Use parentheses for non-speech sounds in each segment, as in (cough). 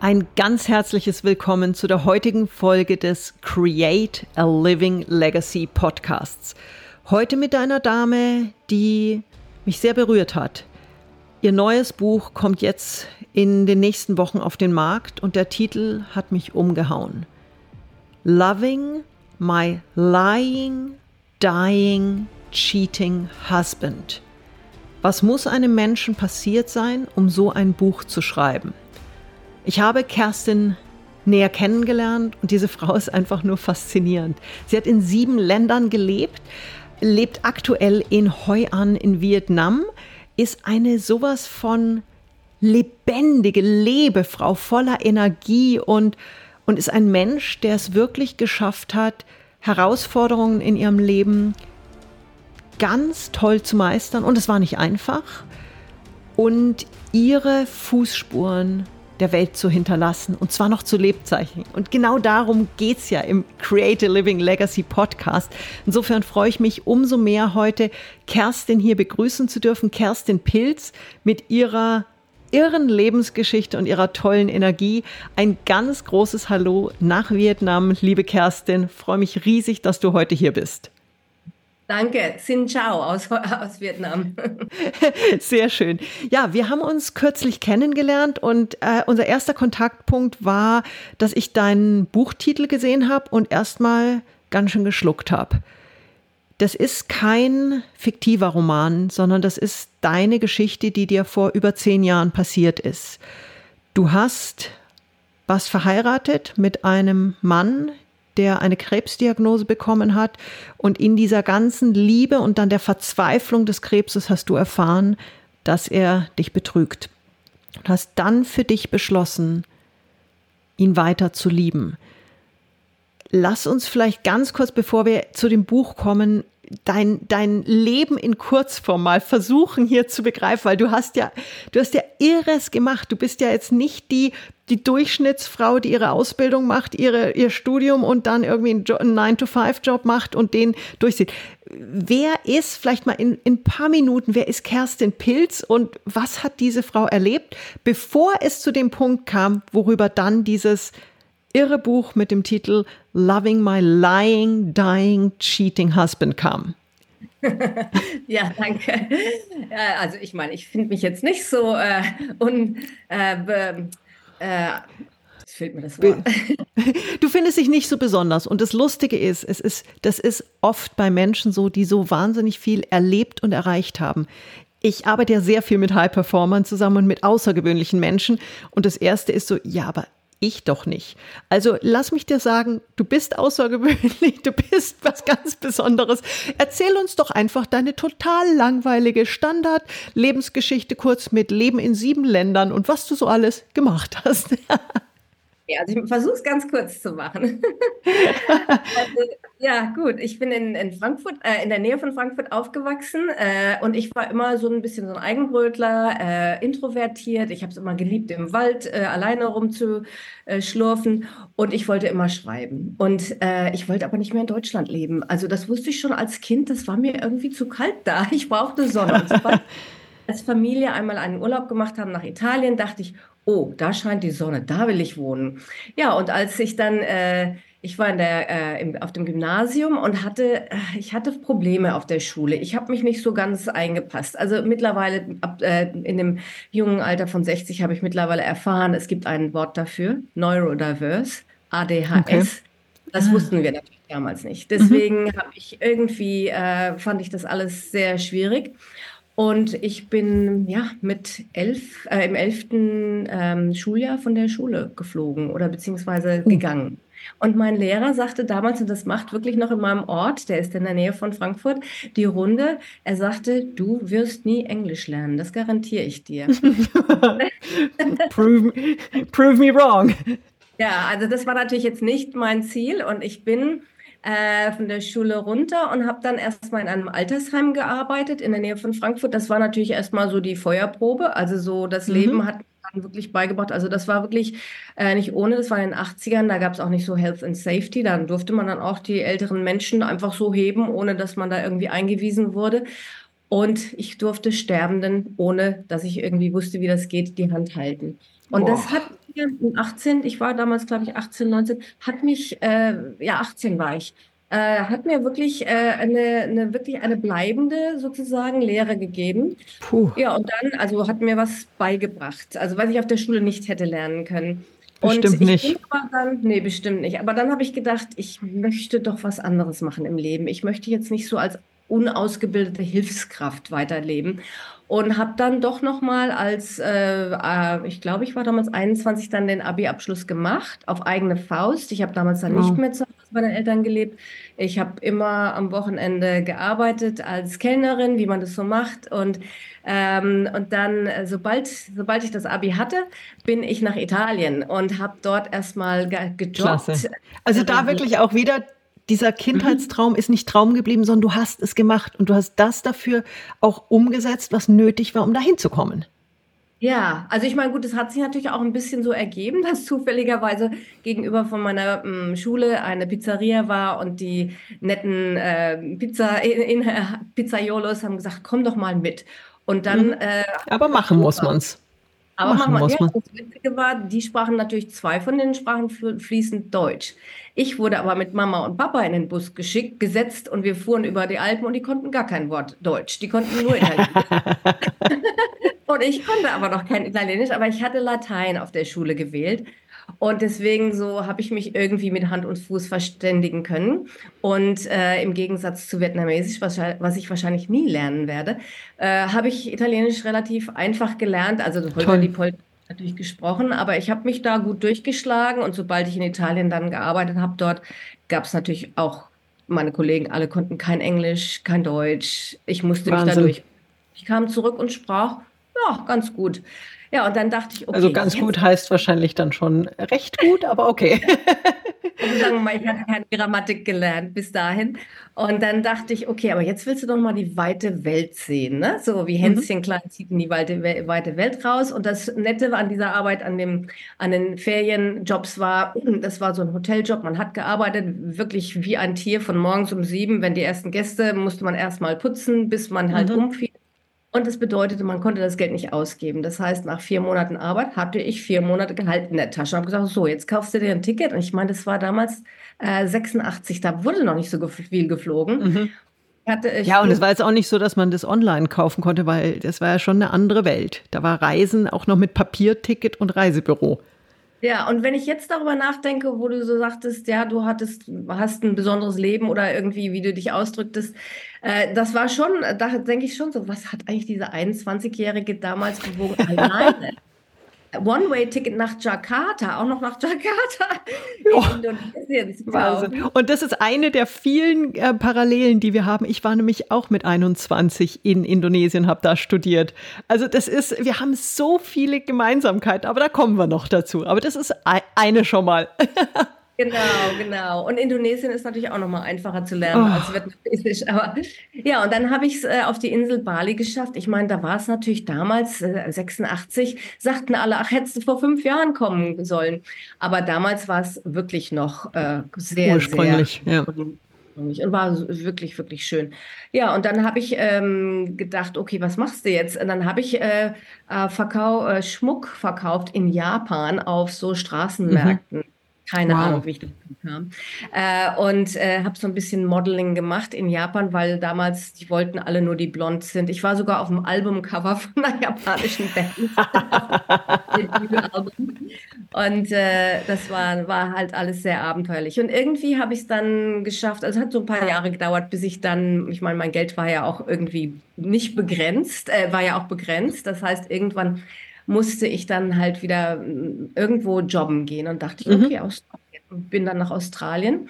Ein ganz herzliches Willkommen zu der heutigen Folge des Create a Living Legacy Podcasts. Heute mit einer Dame, die mich sehr berührt hat. Ihr neues Buch kommt jetzt in den nächsten Wochen auf den Markt und der Titel hat mich umgehauen. Loving My Lying, Dying, Cheating Husband. Was muss einem Menschen passiert sein, um so ein Buch zu schreiben? Ich habe Kerstin näher kennengelernt und diese Frau ist einfach nur faszinierend. Sie hat in sieben Ländern gelebt, lebt aktuell in Hoi An in Vietnam, ist eine sowas von lebendige Lebefrau voller Energie und, und ist ein Mensch, der es wirklich geschafft hat, Herausforderungen in ihrem Leben ganz toll zu meistern. Und es war nicht einfach. Und ihre Fußspuren der Welt zu hinterlassen und zwar noch zu Lebzeichen. Und genau darum geht es ja im Create a Living Legacy Podcast. Insofern freue ich mich umso mehr heute, Kerstin hier begrüßen zu dürfen. Kerstin Pilz mit ihrer irren Lebensgeschichte und ihrer tollen Energie. Ein ganz großes Hallo nach Vietnam, liebe Kerstin. freue mich riesig, dass du heute hier bist. Danke, Xin Chao aus, (laughs) aus Vietnam. (laughs) Sehr schön. Ja, wir haben uns kürzlich kennengelernt und äh, unser erster Kontaktpunkt war, dass ich deinen Buchtitel gesehen habe und erstmal ganz schön geschluckt habe. Das ist kein fiktiver Roman, sondern das ist deine Geschichte, die dir vor über zehn Jahren passiert ist. Du hast was verheiratet mit einem Mann, der eine Krebsdiagnose bekommen hat. Und in dieser ganzen Liebe und dann der Verzweiflung des Krebses hast du erfahren, dass er dich betrügt. Und hast dann für dich beschlossen, ihn weiter zu lieben. Lass uns vielleicht ganz kurz, bevor wir zu dem Buch kommen, dein, dein Leben in Kurzform mal versuchen hier zu begreifen, weil du hast ja, du hast ja Irres gemacht. Du bist ja jetzt nicht die, die Durchschnittsfrau, die ihre Ausbildung macht, ihre, ihr Studium und dann irgendwie einen, einen 9-to-5-Job macht und den durchzieht. Wer ist, vielleicht mal in, in ein paar Minuten, wer ist Kerstin Pilz und was hat diese Frau erlebt, bevor es zu dem Punkt kam, worüber dann dieses irre Buch mit dem Titel Loving My Lying, Dying, Cheating Husband kam. (laughs) ja, danke. also ich meine, ich finde mich jetzt nicht so äh, un, äh, be, äh, fehlt mir das Wort. (laughs) Du findest dich nicht so besonders. Und das Lustige ist, es ist, das ist oft bei Menschen so, die so wahnsinnig viel erlebt und erreicht haben. Ich arbeite ja sehr viel mit High-Performern zusammen und mit außergewöhnlichen Menschen. Und das erste ist so, ja, aber ich doch nicht. Also lass mich dir sagen, du bist außergewöhnlich, (laughs) du bist was ganz Besonderes. Erzähl uns doch einfach deine total langweilige Standard-Lebensgeschichte kurz mit Leben in sieben Ländern und was du so alles gemacht hast. (laughs) Ja, also ich versuche es ganz kurz zu machen. (laughs) also, ja, gut. Ich bin in, in Frankfurt, äh, in der Nähe von Frankfurt aufgewachsen äh, und ich war immer so ein bisschen so ein Eigenbrötler, äh, introvertiert. Ich habe es immer geliebt, im Wald äh, alleine rumzuschlurfen und ich wollte immer schreiben. Und äh, ich wollte aber nicht mehr in Deutschland leben. Also das wusste ich schon als Kind, das war mir irgendwie zu kalt da. Ich brauchte Sonne. (laughs) als Familie einmal einen Urlaub gemacht haben nach Italien, dachte ich, oh, da scheint die Sonne, da will ich wohnen. Ja, und als ich dann, äh, ich war in der, äh, im, auf dem Gymnasium und hatte, äh, ich hatte Probleme auf der Schule. Ich habe mich nicht so ganz eingepasst. Also mittlerweile, ab, äh, in dem jungen Alter von 60 habe ich mittlerweile erfahren, es gibt ein Wort dafür, Neurodiverse, ADHS. Okay. Das ah. wussten wir natürlich damals nicht. Deswegen mhm. habe ich irgendwie, äh, fand ich das alles sehr schwierig. Und ich bin ja mit elf, äh, im elften ähm, Schuljahr von der Schule geflogen oder beziehungsweise oh. gegangen. Und mein Lehrer sagte damals, und das macht wirklich noch in meinem Ort, der ist in der Nähe von Frankfurt, die Runde, er sagte, du wirst nie Englisch lernen, das garantiere ich dir. (laughs) prove, prove me wrong. Ja, also das war natürlich jetzt nicht mein Ziel und ich bin äh, von der Schule runter und habe dann erstmal in einem Altersheim gearbeitet in der Nähe von Frankfurt. Das war natürlich erstmal so die Feuerprobe. Also so das mhm. Leben hat dann wirklich beigebracht. Also das war wirklich äh, nicht ohne, das war in den 80ern, da gab es auch nicht so Health and Safety. Dann durfte man dann auch die älteren Menschen einfach so heben, ohne dass man da irgendwie eingewiesen wurde. Und ich durfte Sterbenden, ohne dass ich irgendwie wusste, wie das geht, die Hand halten. Und Boah. das hat mir 18, ich war damals, glaube ich, 18, 19, hat mich, äh, ja, 18 war ich, äh, hat mir wirklich äh, eine, eine, wirklich eine bleibende sozusagen Lehre gegeben. Puh. Ja, und dann, also hat mir was beigebracht, also was ich auf der Schule nicht hätte lernen können. Bestimmt und ich nicht. Dann, nee, bestimmt nicht. Aber dann habe ich gedacht, ich möchte doch was anderes machen im Leben. Ich möchte jetzt nicht so als unausgebildete Hilfskraft weiterleben und habe dann doch noch mal als äh, äh, ich glaube ich war damals 21 dann den Abi-Abschluss gemacht auf eigene Faust. Ich habe damals dann nicht mehr zu Hause bei den Eltern gelebt. Ich habe immer am Wochenende gearbeitet als Kellnerin, wie man das so macht und ähm, und dann äh, sobald sobald ich das Abi hatte, bin ich nach Italien und habe dort erstmal ge gejobbt. Klasse. Also da wirklich auch wieder dieser Kindheitstraum ist nicht Traum geblieben, sondern du hast es gemacht und du hast das dafür auch umgesetzt, was nötig war, um dahin zu kommen. Ja, also ich meine, gut, es hat sich natürlich auch ein bisschen so ergeben, (laughs) dass zufälligerweise gegenüber von meiner ähm, Schule eine Pizzeria war und die netten äh, Pizza, in, in, äh, Pizzaiolos haben gesagt, komm doch mal mit. Und dann. Mhm. Äh, Aber machen muss man's. Aber machen wir, ja, das Witzige war, die sprachen natürlich zwei von denen sprachen fließend Deutsch. Ich wurde aber mit Mama und Papa in den Bus geschickt, gesetzt und wir fuhren über die Alpen und die konnten gar kein Wort Deutsch. Die konnten nur Italienisch. (laughs) und ich konnte aber noch kein Italienisch, aber ich hatte Latein auf der Schule gewählt. Und deswegen so habe ich mich irgendwie mit Hand und Fuß verständigen können. Und äh, im Gegensatz zu Vietnamesisch, was, was ich wahrscheinlich nie lernen werde, äh, habe ich Italienisch relativ einfach gelernt. Also Holger die Pol natürlich gesprochen, aber ich habe mich da gut durchgeschlagen. Und sobald ich in Italien dann gearbeitet habe, dort gab es natürlich auch meine Kollegen, alle konnten kein Englisch, kein Deutsch. Ich musste Wahnsinn. mich da durch. Ich kam zurück und sprach, ja, ganz gut. Ja, und dann dachte ich, okay. Also ganz gut heißt wahrscheinlich dann schon recht gut, aber okay. (laughs) also sagen wir mal, ich hatte keine Grammatik gelernt bis dahin. Und dann dachte ich, okay, aber jetzt willst du doch mal die weite Welt sehen, ne? So wie mhm. Hänschen mhm. klein zieht in die weite, weite Welt raus. Und das Nette an dieser Arbeit, an, dem, an den Ferienjobs war, (clears throat) das war so ein Hoteljob. Man hat gearbeitet, wirklich wie ein Tier von morgens um sieben. Wenn die ersten Gäste, musste man erst mal putzen, bis man halt mhm. umfiel. Und das bedeutete, man konnte das Geld nicht ausgeben. Das heißt, nach vier Monaten Arbeit hatte ich vier Monate Gehalt in der Tasche und habe gesagt, so, jetzt kaufst du dir ein Ticket. Und ich meine, das war damals äh, 86, da wurde noch nicht so viel geflogen. Mhm. ja, und es war jetzt auch nicht so, dass man das online kaufen konnte, weil das war ja schon eine andere Welt. Da war Reisen auch noch mit Papierticket und Reisebüro. Ja, und wenn ich jetzt darüber nachdenke, wo du so sagtest, ja, du hattest, hast ein besonderes Leben oder irgendwie, wie du dich ausdrücktest, äh, das war schon, da denke ich schon so, was hat eigentlich diese 21-Jährige damals (laughs) gewogen alleine? One-Way-Ticket nach Jakarta, auch noch nach Jakarta. (laughs) Oh, Wahnsinn. Und das ist eine der vielen äh, Parallelen, die wir haben. Ich war nämlich auch mit 21 in Indonesien, habe da studiert. Also das ist, wir haben so viele Gemeinsamkeiten, aber da kommen wir noch dazu. Aber das ist eine schon mal. (laughs) Genau, genau. Und Indonesien ist natürlich auch nochmal einfacher zu lernen oh. als Vietnamesisch. Aber ja, und dann habe ich es äh, auf die Insel Bali geschafft. Ich meine, da war es natürlich damals, äh, 86, sagten alle, ach, hättest du vor fünf Jahren kommen sollen. Aber damals war es wirklich noch äh, sehr, ursprünglich, sehr ja. Und war wirklich, wirklich schön. Ja, und dann habe ich ähm, gedacht, okay, was machst du jetzt? Und dann habe ich äh, äh, Verkau äh, Schmuck verkauft in Japan auf so Straßenmärkten. Mhm. Keine wow. Ahnung, wie ich dazu kam. Äh, und äh, habe so ein bisschen Modeling gemacht in Japan, weil damals, die wollten alle nur, die blond sind. Ich war sogar auf dem Albumcover (laughs) von einer japanischen Band. (laughs) (laughs) und äh, das war, war halt alles sehr abenteuerlich. Und irgendwie habe ich es dann geschafft, also es hat so ein paar Jahre gedauert, bis ich dann, ich meine, mein Geld war ja auch irgendwie nicht begrenzt, äh, war ja auch begrenzt. Das heißt, irgendwann musste ich dann halt wieder mm, irgendwo jobben gehen und dachte ich, mhm. okay, Australien. Bin dann nach Australien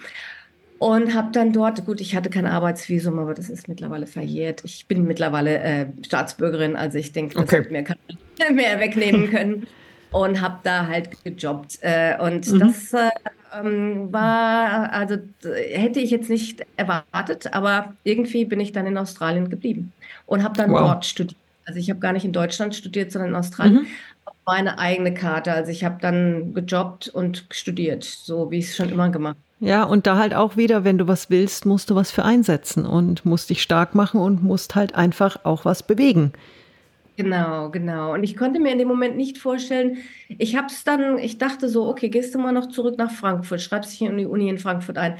und habe dann dort, gut, ich hatte kein Arbeitsvisum, aber das ist mittlerweile verjährt. Ich bin mittlerweile äh, Staatsbürgerin, also ich denke, das okay. mir keiner mehr wegnehmen (laughs) können. Und habe da halt gejobbt. Äh, und mhm. das äh, ähm, war, also hätte ich jetzt nicht erwartet, aber irgendwie bin ich dann in Australien geblieben und habe dann wow. dort studiert Also ich habe gar nicht in Deutschland studiert, sondern in Australien. Mhm. Auf meine eigene Karte. Also ich habe dann gejobbt und studiert, so wie ich es schon immer gemacht habe. Ja, und da halt auch wieder, wenn du was willst, musst du was für einsetzen und musst dich stark machen und musst halt einfach auch was bewegen. Genau, genau. Und ich konnte mir in dem Moment nicht vorstellen, ich habe es dann, ich dachte so, okay, gehst du mal noch zurück nach Frankfurt, schreibst dich in die Uni in Frankfurt ein.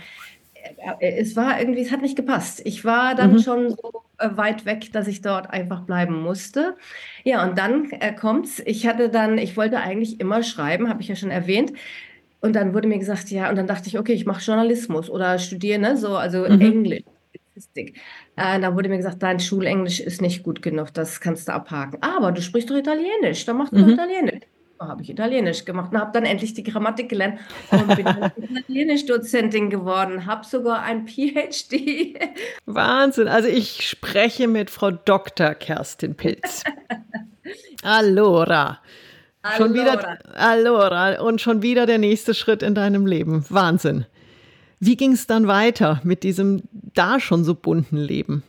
Äh, es war irgendwie, es hat nicht gepasst. Ich war dann mhm. schon so äh, weit weg, dass ich dort einfach bleiben musste. Ja, und dann äh, kommt's. Ich hatte dann, ich wollte eigentlich immer schreiben, habe ich ja schon erwähnt. Und dann wurde mir gesagt, ja, und dann dachte ich, okay, ich mache Journalismus oder studiere, ne, so, also mhm. Englisch. Statistik. Äh, da wurde mir gesagt, dein Schulenglisch ist nicht gut genug, das kannst du abhaken. Aber du sprichst doch Italienisch, dann machst du mhm. Italienisch. Habe ich Italienisch gemacht und habe dann endlich die Grammatik gelernt und bin (laughs) Italienisch-Dozentin geworden, habe sogar ein PhD. Wahnsinn, also ich spreche mit Frau Dr. Kerstin Pilz. Allora. Schon wieder, allora, und schon wieder der nächste Schritt in deinem Leben. Wahnsinn. Wie ging es dann weiter mit diesem da schon so bunten Leben?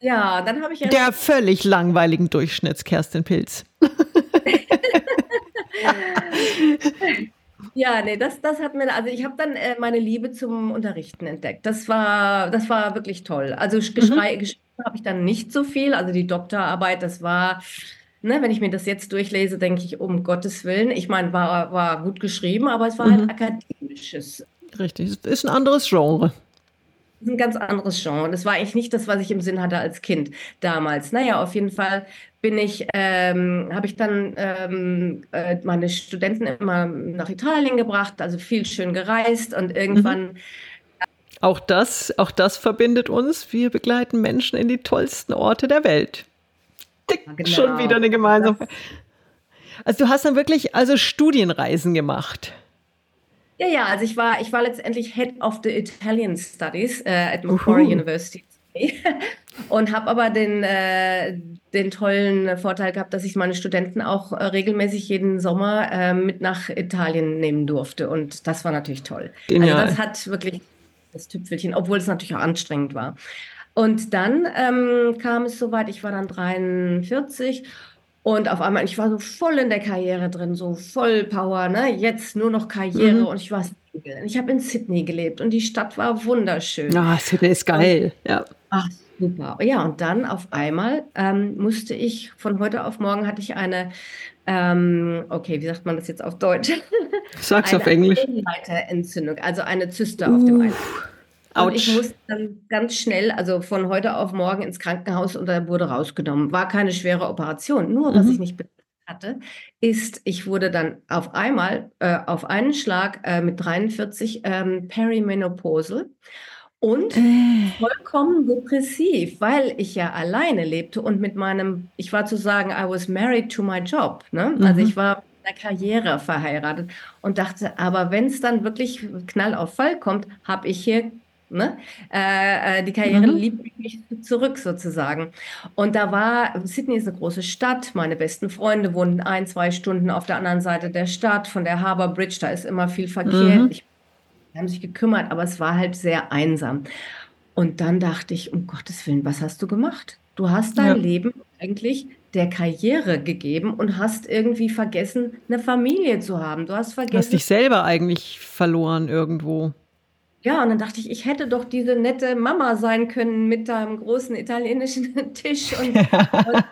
Ja, dann habe ich der völlig langweiligen Durchschnitts Kerstin Pilz. (laughs) (laughs) ja, nee, das, das hat mir, also ich habe dann äh, meine Liebe zum Unterrichten entdeckt. Das war, das war wirklich toll. Also mhm. geschrieben habe ich dann nicht so viel. Also die Doktorarbeit, das war Ne, wenn ich mir das jetzt durchlese, denke ich, um Gottes Willen. Ich meine, war, war gut geschrieben, aber es war halt mhm. halt akademisches. Richtig, es ist ein anderes Genre. Ein ganz anderes Genre. Das war eigentlich nicht das, was ich im Sinn hatte als Kind damals. Naja, auf jeden Fall bin ich, ähm, habe ich dann ähm, äh, meine Studenten immer nach Italien gebracht, also viel schön gereist und irgendwann. Mhm. Auch das, auch das verbindet uns. Wir begleiten Menschen in die tollsten Orte der Welt. Genau. Schon wieder eine Gemeinsamkeit. Also du hast dann wirklich also Studienreisen gemacht. Ja, ja, also ich war, ich war letztendlich Head of the Italian Studies äh, at Macquarie Uhu. University (laughs) und habe aber den, äh, den tollen Vorteil gehabt, dass ich meine Studenten auch äh, regelmäßig jeden Sommer äh, mit nach Italien nehmen durfte und das war natürlich toll. Genial. Also das hat wirklich das Tüpfelchen, obwohl es natürlich auch anstrengend war. Und dann ähm, kam es soweit, ich war dann 43 und auf einmal, ich war so voll in der Karriere drin, so voll Power, ne? Jetzt nur noch Karriere mhm. und ich war ich habe in Sydney gelebt und die Stadt war wunderschön. Ah, Sydney ist geil, und, ja. Ach, super. Ja, und dann auf einmal ähm, musste ich, von heute auf morgen hatte ich eine, ähm, okay, wie sagt man das jetzt auf Deutsch? Sag's auf Englisch. Entzündung, also eine Zyste uh. auf dem Einleiter. Und ich musste dann ganz schnell, also von heute auf morgen ins Krankenhaus und da wurde rausgenommen. War keine schwere Operation. Nur, was mhm. ich nicht hatte, ist, ich wurde dann auf einmal, äh, auf einen Schlag äh, mit 43 ähm, perimenopausal und äh. vollkommen depressiv, weil ich ja alleine lebte und mit meinem, ich war zu sagen, I was married to my job. Ne? Also mhm. Also ich war mit einer Karriere verheiratet und dachte, aber wenn es dann wirklich Knall auf Fall kommt, habe ich hier Ne? Äh, äh, die Karriere mhm. liebt mich zurück sozusagen. Und da war, Sydney ist eine große Stadt, meine besten Freunde wohnen ein, zwei Stunden auf der anderen Seite der Stadt, von der Harbour Bridge, da ist immer viel Verkehr. Mhm. Ich, die haben sich gekümmert, aber es war halt sehr einsam. Und dann dachte ich, um Gottes Willen, was hast du gemacht? Du hast dein ja. Leben eigentlich der Karriere gegeben und hast irgendwie vergessen, eine Familie zu haben. Du hast vergessen. Du hast dich selber eigentlich verloren irgendwo. Ja, und dann dachte ich, ich hätte doch diese nette Mama sein können mit einem großen italienischen (laughs) Tisch und, und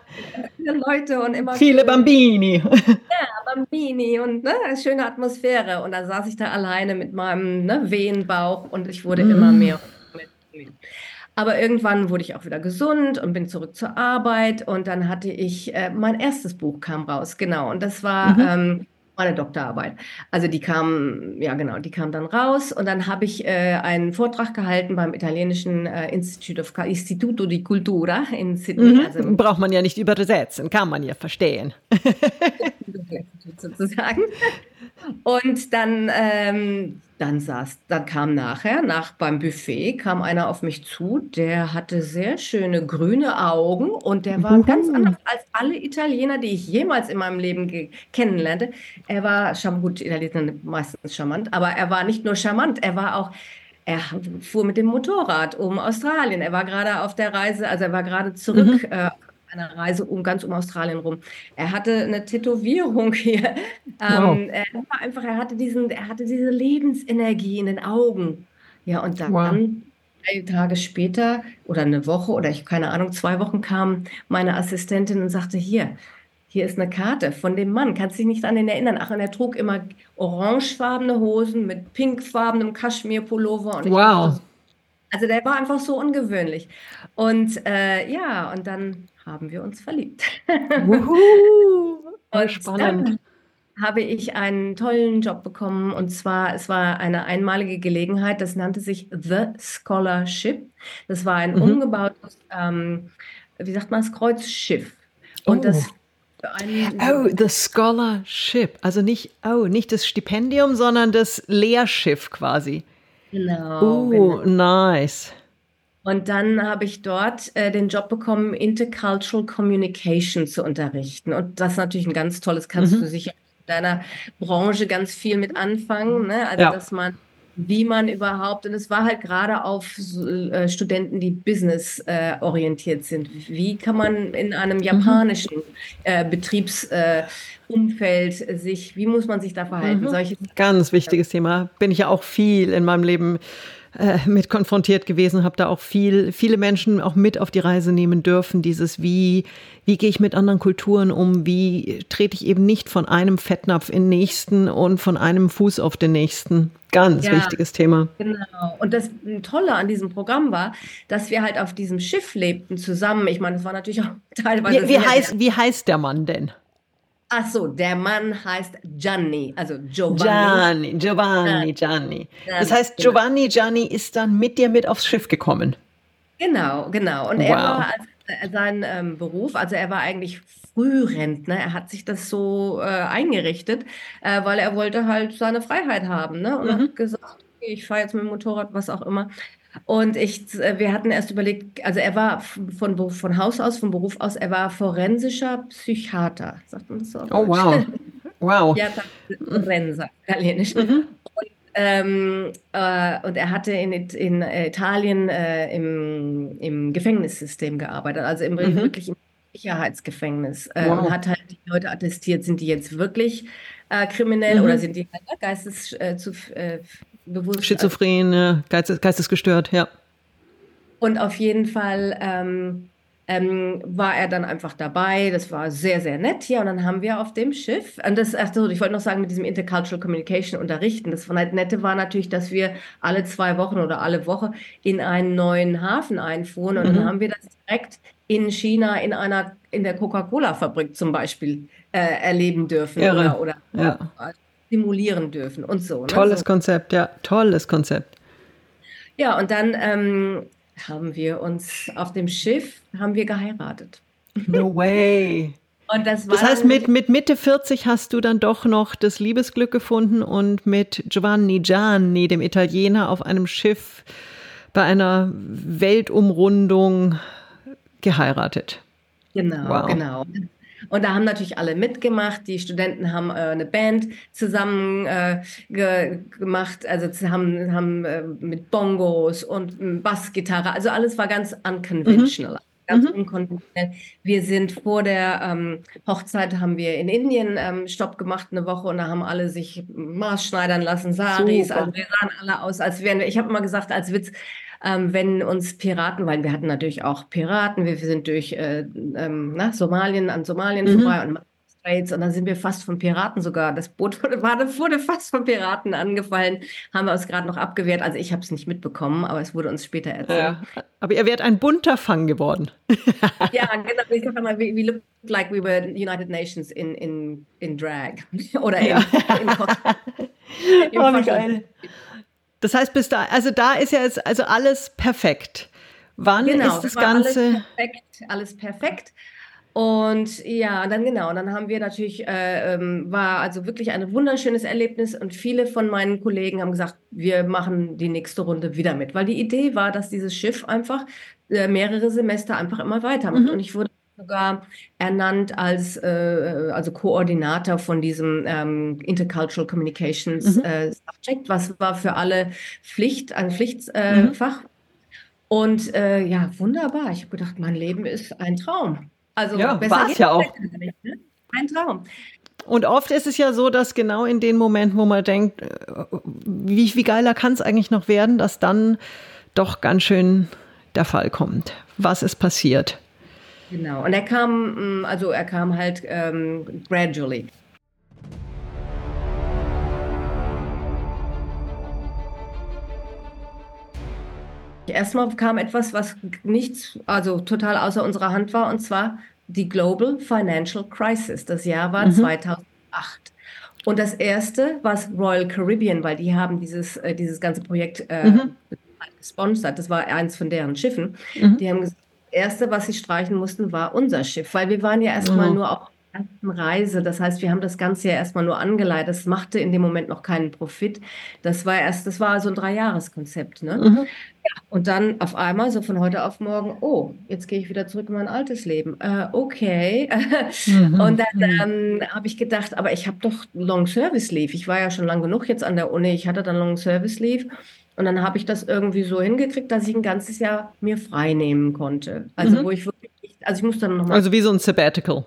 viele Leute und immer viele Bambini. Ja, Bambini und ne, schöne Atmosphäre. Und dann saß ich da alleine mit meinem ne, Wehenbauch und ich wurde mm. immer mehr. Aber irgendwann wurde ich auch wieder gesund und bin zurück zur Arbeit und dann hatte ich, äh, mein erstes Buch kam raus, genau. Und das war mhm. ähm, meine Doktorarbeit. Also die kam, ja genau, die kam dann raus und dann habe ich äh, einen Vortrag gehalten beim italienischen äh, Institute of Istituto di Cultura in Sydney. Mhm. Also, Braucht man ja nicht übersetzen, kann man ja verstehen. (laughs) sozusagen. Und dann, ähm, dann saß, dann kam nachher, nach beim Buffet, kam einer auf mich zu, der hatte sehr schöne grüne Augen und der war ganz anders als alle Italiener, die ich jemals in meinem Leben kennenlernte. Er war charmant, gut, Italiener sind meistens charmant, aber er war nicht nur charmant, er war auch er fuhr mit dem Motorrad um Australien. Er war gerade auf der Reise, also er war gerade zurück mhm. äh, einer Reise um ganz um Australien rum. Er hatte eine Tätowierung (laughs) hier. Wow. Ähm, er war einfach, er hatte diesen, er hatte diese Lebensenergie in den Augen. Ja, und dann Wow. drei Tage später oder eine Woche oder ich keine Ahnung, zwei Wochen kam meine Assistentin und sagte, hier, hier ist eine Karte von dem Mann. Kannst dich nicht an den erinnern? Ach, und er trug immer orangefarbene Hosen mit pinkfarbenem Kaschmirpullover. Und Wow. so also der war einfach so ungewöhnlich. Und äh, ja, und dann haben wir uns verliebt. Wuhu. (laughs) Spannend. habe ich einen tollen Job bekommen. Und zwar, es war eine einmalige Gelegenheit, das nannte sich The Scholarship. Das war ein Mhm. umgebautes, ähm, wie sagt man es, Kreuzschiff. Und Oh. das einen, Oh, the scholarship. Also nicht, oh, nicht das Stipendium, sondern das Lehrschiff quasi. genau, Oh, genau. nice. Und dann habe ich dort äh, den Job bekommen, Intercultural Communication zu unterrichten. Und das ist natürlich ein ganz tolles, kannst Mhm. du sicher in deiner Branche ganz viel mit anfangen. Ne? Also, Ja. dass man, wie man überhaupt, und es war halt gerade auf äh, Studenten, die business äh, orientiert sind. Wie kann man in einem Mhm. japanischen äh, Betriebsumfeld äh, sich, wie muss man sich da verhalten? Mhm. Solche Ganz wichtiges Thema. Bin ich ja auch viel in meinem Leben äh, mit konfrontiert gewesen, habe da auch viel, viele Menschen auch mit auf die Reise nehmen dürfen. Dieses, wie, wie gehe ich mit anderen Kulturen um? Wie trete ich eben nicht von einem Fettnapf in den nächsten und von einem Fuß auf den nächsten? Ganz Ja. wichtiges Thema. Genau. Und das Tolle an diesem Programm war, dass wir halt auf diesem Schiff lebten zusammen. Ich meine, das war natürlich auch (laughs) teilweise Wie, wie, heißt, wie heißt der Mann denn? Ach so, der Mann heißt Gianni, also Giovanni. Gianni, Giovanni, Gianni. Das heißt, genau. Giovanni, Gianni ist dann mit dir mit aufs Schiff gekommen. Genau, genau. Und er Wow. war als, äh, sein ähm, Beruf, also er war eigentlich Frührentner. Er hat sich das so äh, eingerichtet, äh, weil er wollte halt seine Freiheit haben, ne? Und Mhm. hat gesagt, okay, ich fahre jetzt mit dem Motorrad, was auch immer. Und ich, äh, wir hatten erst überlegt, also er war von, von Haus aus, von Beruf aus, er war forensischer Psychiater. Sagt man so? Oh, wow. Wow. (laughs) Ja, Forenser, italienisch. Mhm. Ähm, äh, und er hatte in, in äh, Italien äh, im, im Gefängnissystem gearbeitet, also im, Mhm. wirklich im Sicherheitsgefängnis. Äh, Wow. und hat halt die Leute attestiert, sind die jetzt wirklich äh, kriminell Mhm. oder sind die halt geistes, zu, äh, bewusst? Schizophren, geistes, geistesgestört, ja. Und auf jeden Fall ähm, ähm, war er dann einfach dabei. Das war sehr, sehr nett. Ja, und dann haben wir auf dem Schiff, und das, ach so, ich wollte noch sagen, mit diesem Intercultural Communication unterrichten. Das war halt Nette war natürlich, dass wir alle zwei Wochen oder alle Woche in einen neuen Hafen einfuhren. Und Mhm. dann haben wir das direkt in China in einer, in der Coca-Cola-Fabrik zum Beispiel äh, erleben dürfen Irre. oder, oder Ja. Simulieren dürfen und so. Ne? Tolles So. Konzept, ja. Tolles Konzept. Ja, und dann ähm, haben wir uns auf dem Schiff haben wir geheiratet. No (laughs) way. Und das war Das heißt, mit, mit Mitte 40 hast du dann doch noch das Liebesglück gefunden und mit Giovanni Gianni, dem Italiener, auf einem Schiff bei einer Weltumrundung geheiratet. genau, Wow. genau. Und da haben natürlich alle mitgemacht. Die Studenten haben äh, eine Band zusammen äh, ge gemacht, also haben, haben äh, mit Bongos und Bassgitarre, also alles war ganz unconventional. Ganz unkonventionell. Wir sind vor der ähm, Hochzeit haben wir in Indien ähm, Stopp gemacht eine Woche und da haben alle sich maßschneidern lassen, Saris. Also wir sahen alle aus, als wären wir. Ich habe immer gesagt als Witz, ähm, wenn uns Piraten, weil wir hatten natürlich auch Piraten, wir, wir sind durch äh, ähm, na, Somalien an Somalien Mhm. vorbei und und dann sind wir fast von Piraten sogar. Das Boot wurde, wurde fast von Piraten angefallen, haben wir uns gerade noch abgewehrt. Also ich habe es nicht mitbekommen, aber es wurde uns später erzählt. Ja. Aber ihr wärt ein bunter Fang geworden. (laughs) Ja, genau. Ich sag mal, we, we look like we were United Nations in, in, in drag. (laughs) Oder in, Ja. in, (laughs) Kostüm. Im Oh, wie Fashion. geil. Das heißt, bis da, also da ist ja jetzt also alles perfekt. Wann Genau, ist das Ganze? Alles perfekt, alles perfekt. Und ja, dann genau, dann haben wir natürlich, äh, ähm, war also wirklich ein wunderschönes Erlebnis und viele von meinen Kollegen haben gesagt, wir machen die nächste Runde wieder mit, weil die Idee war, dass dieses Schiff einfach äh, mehrere Semester einfach immer weitermacht. Mhm. Und ich wurde sogar ernannt als äh, also Koordinator von diesem ähm, Intercultural Communications Mhm. äh, Subject, was war für alle Pflicht, ein Pflichtfach. Äh, Mhm. Und äh, ja, wunderbar. Ich habe gedacht, mein Leben ist ein Traum. Also ja, war es ja auch. Nicht, ne? Ein Traum. Und oft ist es ja so, dass genau in den Momenten, wo man denkt, äh, wie, wie geiler kann es eigentlich noch werden, dass dann doch ganz schön der Fall kommt. Was ist passiert? Genau. Und er kam, mm, also er kam halt ähm, gradually. Erstmal kam etwas, was nichts, also total außer unserer Hand war, und zwar die Global Financial Crisis. Das Jahr war mhm. 2008. Und das erste war Royal Caribbean, weil die haben dieses, äh, dieses ganze Projekt äh, mhm. gesponsert. Das war eins von deren Schiffen. Mhm. Die haben gesagt, erste, was sie streichen mussten, war unser Schiff, weil wir waren ja erstmal oh. nur auf ersten Reise. Das heißt, wir haben das Ganze ja erstmal nur angeleitet. Das machte in dem Moment noch keinen Profit. Das war erst, das war so ein Dreijahreskonzept. Ne? Mhm. Ja, und dann auf einmal, so von heute auf morgen, oh, jetzt gehe ich wieder zurück in mein altes Leben. Äh, okay. Mhm. (laughs) Und dann ähm, habe ich gedacht, aber ich habe doch Long Service Leave. Ich war ja schon lang genug jetzt an der Uni. Ich hatte dann Long Service Leave. Und dann habe ich das irgendwie so hingekriegt, dass ich ein ganzes Jahr mir frei nehmen konnte. Also mhm. wo ich wirklich, also ich musste dann nochmal. Also wie so ein Sabbatical.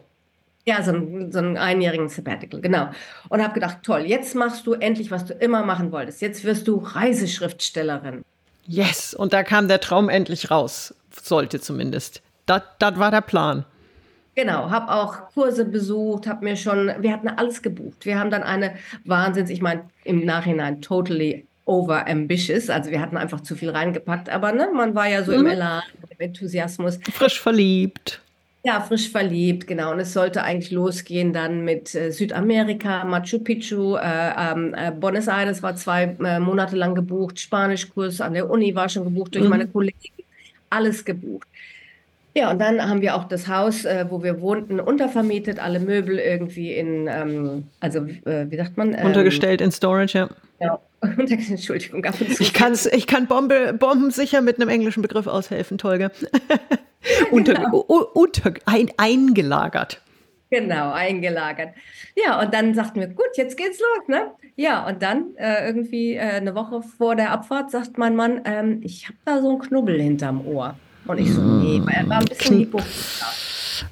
Ja, so ein, so einen einjährigen Sabbatical, genau. Und habe gedacht, toll, jetzt machst du endlich, was du immer machen wolltest. Jetzt wirst du Reiseschriftstellerin. Yes, und da kam der Traum endlich raus, sollte zumindest. Das war der Plan. Genau, habe auch Kurse besucht, habe mir schon, wir hatten alles gebucht. Wir haben dann eine Wahnsinns, ich meine im Nachhinein totally over ambitious, also wir hatten einfach zu viel reingepackt, aber ne, man war ja so mhm. im Elan, im Enthusiasmus. Frisch verliebt. Ja, frisch verliebt, genau. Und es sollte eigentlich losgehen dann mit äh, Südamerika, Machu Picchu, äh, ähm, äh, Buenos Aires war zwei äh, Monate lang gebucht, Spanischkurs an der Uni war schon gebucht durch mhm. meine Kollegen, alles gebucht. Ja, und dann haben wir auch das Haus, äh, wo wir wohnten, untervermietet, alle Möbel irgendwie in, ähm, also äh, wie sagt man? Ähm, Untergestellt in Storage, ja. Ja, Entschuldigung, ab und zu. Ich, kann's, ich kann Bombe, Bomben sicher mit einem englischen Begriff aushelfen, Tolga. (laughs) unter, genau. unter, ein, eingelagert. Genau, eingelagert. Ja, und dann sagten wir, gut, jetzt geht's los, ne? Ja, und dann äh, irgendwie äh, eine Woche vor der Abfahrt sagt mein Mann, ähm, ich habe da so einen Knubbel hinterm Ohr. Und ich so, nee, weil er war ein bisschen hypochondrisch.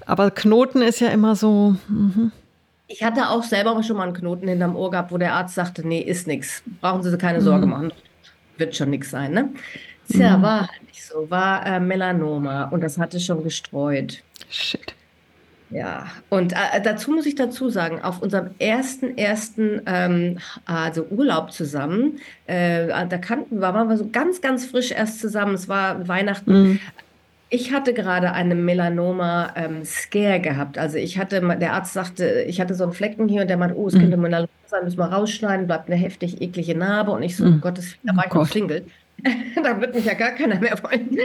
Aber Knoten ist ja immer so. Mhm. Ich hatte auch selber schon mal einen Knoten hinterm Ohr gehabt, wo der Arzt sagte, nee, ist nichts. Brauchen Sie sich keine Sorge mhm. machen. Wird schon nichts sein, ne? Tja, mhm. war halt nicht so. War äh, Melanoma und das hatte schon gestreut. Shit. Ja, und äh, dazu muss ich dazu sagen, auf unserem ersten, ersten ähm, also Urlaub zusammen, äh, da kannten wir, waren wir so ganz, ganz frisch erst zusammen. Es war Weihnachten. Mhm. Ich hatte gerade eine Melanoma-Scare ähm, gehabt. Also ich hatte, der Arzt sagte, ich hatte so einen Flecken hier und der meinte, oh, es könnte mhm. Melanoma sein, müssen wir rausschneiden, bleibt eine heftig eklige Narbe. Und ich so, mhm. Gottes, da war oh ich noch Single. (laughs) da wird mich ja gar keiner mehr wollen.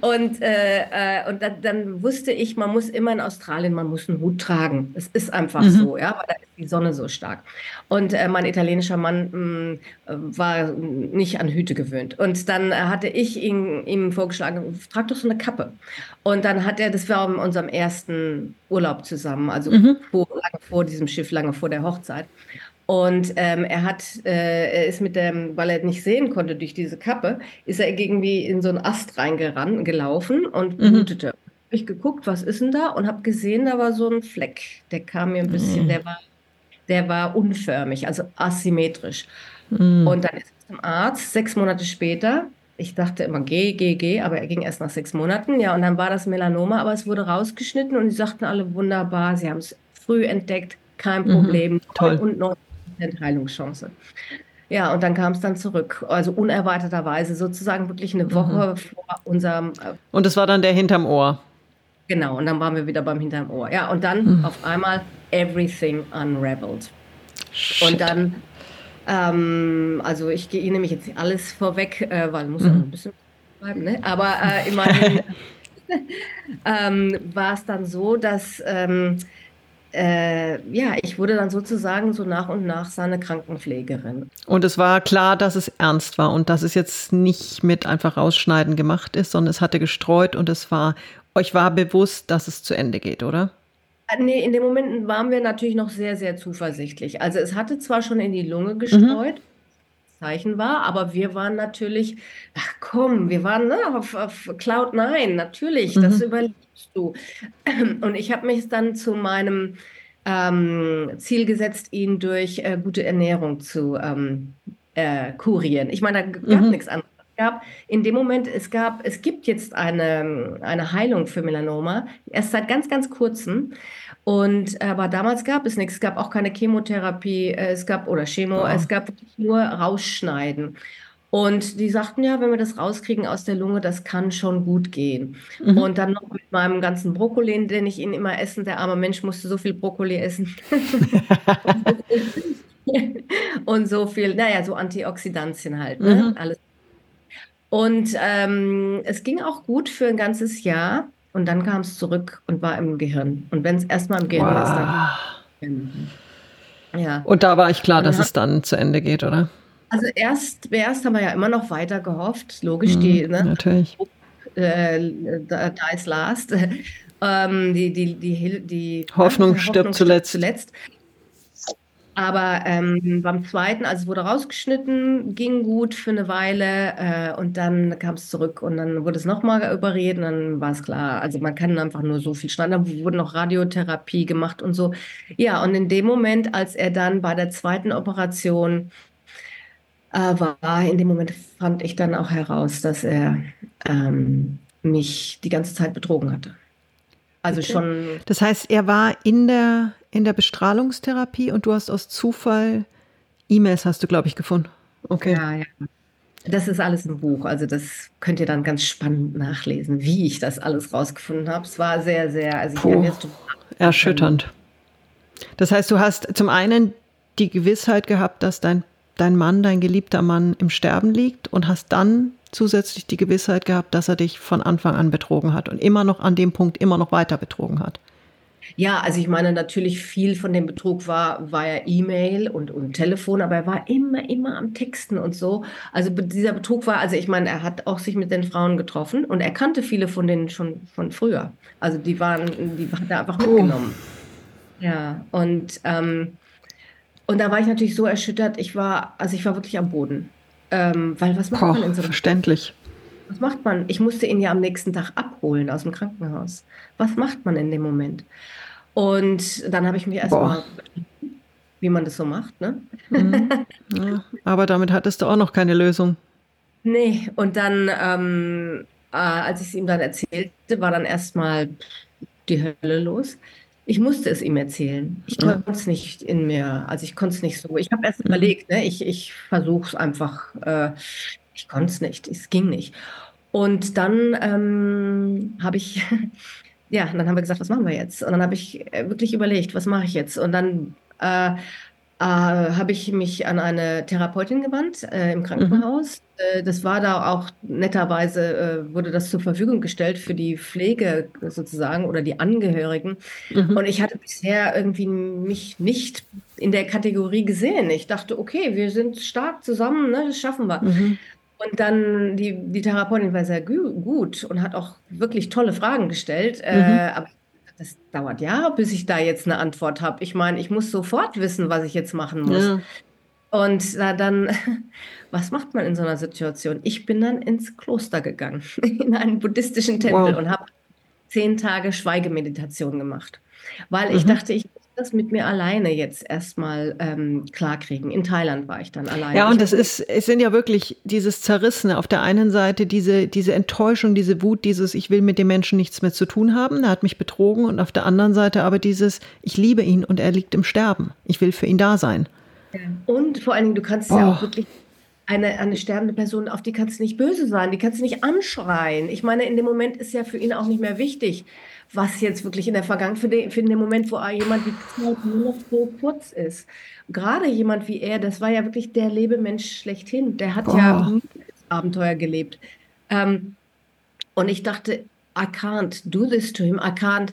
Und, äh, äh, und dann, dann, wusste ich, man muss immer in Australien, man muss einen Hut tragen. Es ist einfach mhm. so, ja, weil da ist die Sonne so stark. Und äh, mein italienischer Mann mh, mm, war nicht an Hüte gewöhnt. Und dann hatte ich ihn, ihm vorgeschlagen, trag doch so eine Kappe. Und dann hat er, das war in unserem ersten Urlaub zusammen, also mhm. vor, lange vor diesem Schiff, lange vor der Hochzeit. Und ähm, er hat, äh, er ist mit dem, weil er nicht sehen konnte durch diese Kappe, ist er irgendwie in so einen Ast reingelaufen und mhm. blutete. Hab ich geguckt, was ist denn da? Und habe gesehen, da war so ein Fleck. Der kam mir ein bisschen, mhm. der war, der war unförmig, also asymmetrisch. Mhm. Und dann ist er zum Arzt, sechs Monate später. Ich dachte immer, geh, geh, geh, aber er ging erst nach sechs Monaten. Ja, und dann war das Melanoma, aber es wurde rausgeschnitten und sie sagten alle wunderbar, sie haben es früh entdeckt, kein mhm. Problem. Mhm, toll. Und 90% Heilungschance. Ja, und dann kam es dann zurück. Also unerwarteterweise sozusagen wirklich eine Woche mhm. vor unserem. Äh, und das war dann der hinterm Ohr. Genau, und dann waren wir wieder beim hinterm Ohr. Ja, und dann mhm. auf einmal everything unraveled. Shit. Und dann, ähm, also ich gehe nämlich jetzt alles vorweg, äh, weil muss mhm. ein bisschen bleiben, ne? Aber äh, immerhin (laughs) (laughs) ähm, war es dann so, dass. Ähm, äh, ja, ich wurde dann sozusagen so nach und nach seine Krankenpflegerin. Und es war klar, dass es ernst war und dass es jetzt nicht mit einfach rausschneiden gemacht ist, sondern es hatte gestreut und es war, euch war bewusst, dass es zu Ende geht, oder? Äh, nee, in den Momenten waren wir natürlich noch sehr, sehr zuversichtlich. Also es hatte zwar schon in die Lunge gestreut, mhm. Zeichen war. Aber wir waren natürlich, ach komm, wir waren ne, auf, auf Cloud 9, natürlich, mhm. das überlebst du. Und ich habe mich dann zu meinem ähm, Ziel gesetzt, ihn durch äh, gute Ernährung zu ähm, äh, kurieren. Ich meine, da gab mhm. nichts anderes. Es gab in dem Moment, es gab, es gibt jetzt eine, eine Heilung für Melanoma, erst seit ganz, ganz kurzem. Und aber damals gab es nichts. Es gab auch keine Chemotherapie, äh, es gab oder Chemo, oh. es gab nur Rausschneiden. Und die sagten ja, wenn wir das rauskriegen aus der Lunge, das kann schon gut gehen. Mhm. Und dann noch mit meinem ganzen Brokkoli, den ich ihn immer essen, der arme Mensch musste so viel Brokkoli essen. (laughs) und so viel, naja, so Antioxidantien halt, ne? Mhm. Alles. Und ähm, es ging auch gut für ein ganzes Jahr. Und dann kam es zurück und war im Gehirn. Und wenn es erstmal im Gehirn wow. ist, dann. Ja. Und da war ich klar, dass es dann zu Ende geht, oder? Also erst, erst haben wir ja immer noch weiter gehofft. Logisch, mhm, die, ne? Natürlich. Äh, ist last. (laughs) ähm, die, die, die, die Hoffnung, Hoffnung stirbt zuletzt. zuletzt. Aber ähm, beim zweiten, also es wurde rausgeschnitten, ging gut für eine Weile äh, und dann kam es zurück und dann wurde es nochmal überredet und dann war es klar. Also man kann einfach nur so viel schneiden. Dann wurde noch Radiotherapie gemacht und so. Ja, und in dem Moment, als er dann bei der zweiten Operation äh, war, in dem Moment fand ich dann auch heraus, dass er ähm, mich die ganze Zeit betrogen hatte. Also okay. schon. Das heißt, er war in der, in der Bestrahlungstherapie und du hast aus Zufall E-Mails hast du, glaube ich, gefunden. Okay. Ja, ja. Das ist alles im Buch. Also das könnt ihr dann ganz spannend nachlesen, wie ich das alles rausgefunden habe. Es war sehr, sehr, also Puh, erschütternd. Das heißt, du hast zum einen die Gewissheit gehabt, dass dein, dein Mann, dein geliebter Mann im Sterben liegt und hast dann zusätzlich die Gewissheit gehabt, dass er dich von Anfang an betrogen hat und immer noch an dem Punkt immer noch weiter betrogen hat. Ja, also ich meine, natürlich viel von dem Betrug war, ja E-Mail und, und Telefon, aber er war immer, immer am Texten und so. Also dieser Betrug war, also ich meine, er hat auch sich mit den Frauen getroffen und er kannte viele von denen schon von früher. Also die waren, die hat er einfach mitgenommen. Oh. Ja, und, ähm, und da war ich natürlich so erschüttert, ich war, also ich war wirklich am Boden. Ähm, weil was macht Boah, man in so einem Verständlich. Was macht man? Ich musste ihn ja am nächsten Tag abholen aus dem Krankenhaus. Was macht man in dem Moment? Und dann habe ich mich erstmal, wie man das so macht, ne? Mhm. (laughs) Ja, aber damit hattest du auch noch keine Lösung. Nee, und dann, ähm, äh, als ich es ihm dann erzählte, war dann erstmal die Hölle los. Ich musste es ihm erzählen. Ich konnte es nicht in mir, also ich konnte es nicht so. Ich habe erst mhm. überlegt, ne? ich, ich versuche es einfach. Äh, ich konnte es nicht, es ging nicht. Und dann ähm, habe ich, (laughs) ja, dann haben wir gesagt, was machen wir jetzt? Und dann habe ich äh, wirklich überlegt, was mache ich jetzt? Und dann äh, äh, habe ich mich an eine Therapeutin gewandt äh, im Krankenhaus. Mhm. Das war da auch netterweise, äh, wurde das zur Verfügung gestellt für die Pflege sozusagen oder die Angehörigen. Mhm. Und ich hatte bisher irgendwie mich nicht in der Kategorie gesehen. Ich dachte, okay, wir sind stark zusammen, ne, das schaffen wir. Mhm. Und dann die, die Therapeutin war sehr gut und hat auch wirklich tolle Fragen gestellt. Äh, mhm. aber das dauert Jahre, bis ich da jetzt eine Antwort habe. Ich meine, ich muss sofort wissen, was ich jetzt machen muss. Ja. Und da dann, (laughs) was macht man in so einer Situation? Ich bin dann ins Kloster gegangen, (laughs) in einen buddhistischen Tempel wow. und habe zehn Tage Schweigemeditation gemacht, weil ich mhm. dachte, ich das mit mir alleine jetzt erstmal ähm, klarkriegen. In Thailand war ich dann alleine. Ja, und das ist, es sind ja wirklich dieses Zerrissene. Auf der einen Seite diese, diese Enttäuschung, diese Wut, dieses, ich will mit dem Menschen nichts mehr zu tun haben, er hat mich betrogen. Und auf der anderen Seite aber dieses, ich liebe ihn und er liegt im Sterben. Ich will für ihn da sein. Und vor allen Dingen, du kannst oh. ja auch wirklich eine, eine sterbende Person, auf die kannst du nicht böse sein, die kannst du nicht anschreien. Ich meine, in dem Moment ist ja für ihn auch nicht mehr wichtig, was jetzt wirklich in der Vergangenheit, für den, für den Moment, wo jemand die Zeit nur noch so kurz ist. Gerade jemand wie er, das war ja wirklich der Lebemensch schlechthin. Der hat oh. ja Abenteuer gelebt. Ähm, und ich dachte, I can't do this to him. I can't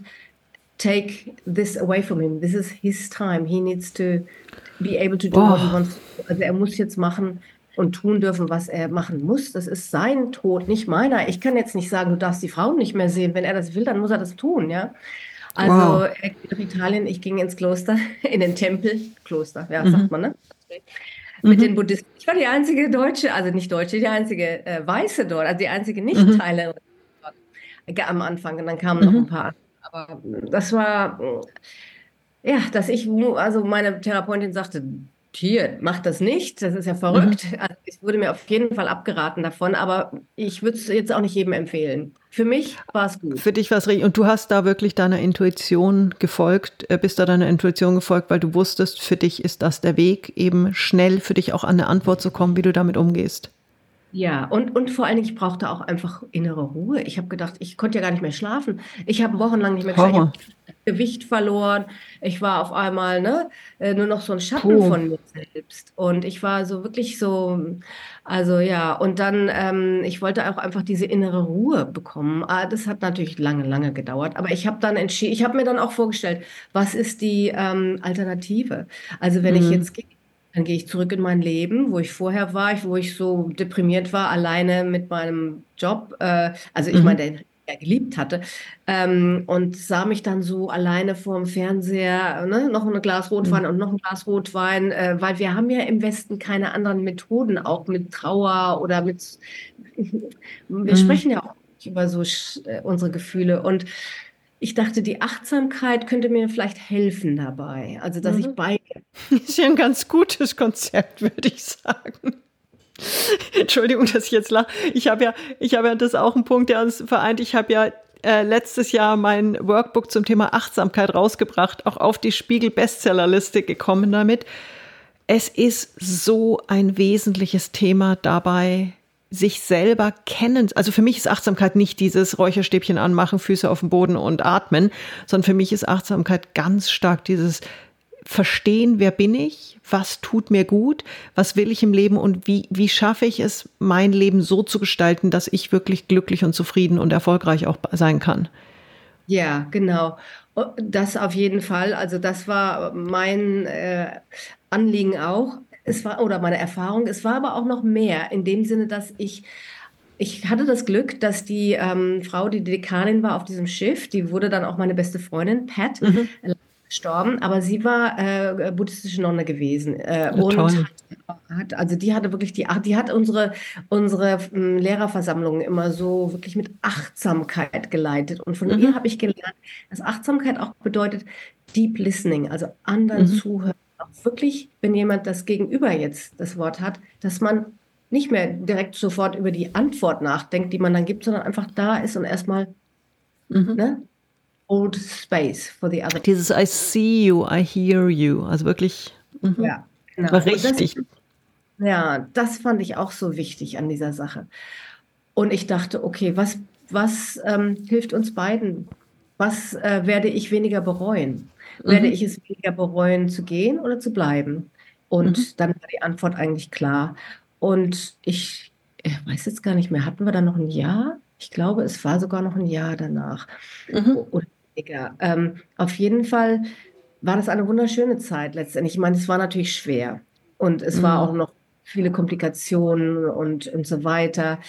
take this away from him. This is his time. He needs to be able to do oh. what he wants. Also er muss jetzt machen, und tun dürfen, was er machen muss. Das ist sein Tod, nicht meiner. Ich kann jetzt nicht sagen, du darfst die Frauen nicht mehr sehen. Wenn er das will, dann muss er das tun, ja. Also wow. er geht nach Italien, ich ging ins Kloster, (laughs) in den Tempel, Kloster, ja, mhm. sagt man, ne? mit den Buddhisten. Ich war die einzige Deutsche, also nicht Deutsche, die einzige äh, Weiße dort, also die einzige Nicht-Thailänderin dort am Anfang. Und dann kamen noch ein paar. Aber das war, ja, dass ich, also meine Therapeutin sagte, hier, mach das nicht, das ist ja verrückt. Mhm. Also es wurde mir auf jeden Fall abgeraten davon, aber ich würde es jetzt auch nicht jedem empfehlen. Für mich war es gut. Für dich war es richtig. Und du hast da wirklich deiner Intuition gefolgt, äh, bist da deiner Intuition gefolgt, weil du wusstest, für dich ist das der Weg, eben schnell für dich auch an eine Antwort zu kommen, wie du damit umgehst. Ja, und, und vor allen Dingen, ich brauchte auch einfach innere Ruhe. Ich habe gedacht, ich konnte ja gar nicht mehr schlafen. Ich habe wochenlang nicht mehr geschlafen. Ich habe Gewicht verloren. Ich war auf einmal ne, äh, nur noch so ein Schatten Puh. von mir selbst. Und ich war so wirklich so, also ja, und dann, ähm, ich wollte auch einfach diese innere Ruhe bekommen. Ah, das hat natürlich lange, lange gedauert. Aber ich habe dann entschieden, ich habe mir dann auch vorgestellt, was ist die ähm, Alternative? Also wenn mhm. ich jetzt dann gehe ich zurück in mein Leben, wo ich vorher war, wo ich so deprimiert war, alleine mit meinem Job. Äh, also ich mhm. meine, den er geliebt hatte. Ähm, und sah mich dann so alleine vorm Fernseher, ne, noch ein Glas Rotwein mhm. und noch ein Glas Rotwein, äh, weil wir haben ja im Westen keine anderen Methoden, auch mit Trauer oder mit, (laughs) wir mhm. sprechen ja auch über so äh, unsere Gefühle. Und ich dachte, die Achtsamkeit könnte mir vielleicht helfen dabei. Also, dass mhm. ich beide. (laughs) Ist ja ein ganz gutes Konzept, würde ich sagen. (laughs) Entschuldigung, dass ich jetzt lache. Ich habe ja, ich habe ja das auch ein Punkt, der uns vereint. Ich habe ja äh, letztes Jahr mein Workbook zum Thema Achtsamkeit rausgebracht, auch auf die Spiegel Bestsellerliste gekommen damit. Es ist so ein wesentliches Thema dabei, sich selber kennen. Also für mich ist Achtsamkeit nicht dieses Räucherstäbchen anmachen, Füße auf dem Boden und atmen, sondern für mich ist Achtsamkeit ganz stark dieses Verstehen, wer bin ich, was tut mir gut, was will ich im Leben und wie, wie schaffe ich es, mein Leben so zu gestalten, dass ich wirklich glücklich und zufrieden und erfolgreich auch sein kann. Ja, genau. Das auf jeden Fall. Also das war mein äh, Anliegen auch. Es war, oder meine Erfahrung, es war aber auch noch mehr, in dem Sinne, dass ich ich hatte das Glück, dass die ähm, Frau, die Dekanin war auf diesem Schiff, die wurde dann auch meine beste Freundin, Pat, mhm. gestorben, aber sie war äh, buddhistische Nonne gewesen. Äh, und hat, also die hatte wirklich die, die hat unsere, unsere ähm, Lehrerversammlungen immer so wirklich mit Achtsamkeit geleitet. Und von mhm. ihr habe ich gelernt, dass Achtsamkeit auch bedeutet Deep Listening, also anderen mhm. zuhören auch wirklich, wenn jemand das Gegenüber jetzt das Wort hat, dass man nicht mehr direkt sofort über die Antwort nachdenkt, die man dann gibt, sondern einfach da ist und erstmal mhm. ne, hold space for the other. Dieses I see you, I hear you, also wirklich mhm. ja, genau. war richtig. Das, ja, das fand ich auch so wichtig an dieser Sache. Und ich dachte, okay, was, was ähm, hilft uns beiden? Was äh, werde ich weniger bereuen? Werde mhm. ich es weniger bereuen, zu gehen oder zu bleiben? Und mhm. dann war die Antwort eigentlich klar. Und ich, ich weiß jetzt gar nicht mehr, hatten wir da noch ein Jahr? Ich glaube, es war sogar noch ein Jahr danach. Mhm. Oder egal. Ähm, auf jeden Fall war das eine wunderschöne Zeit letztendlich. Ich meine, es war natürlich schwer und es mhm. war auch noch viele Komplikationen und, und so weiter.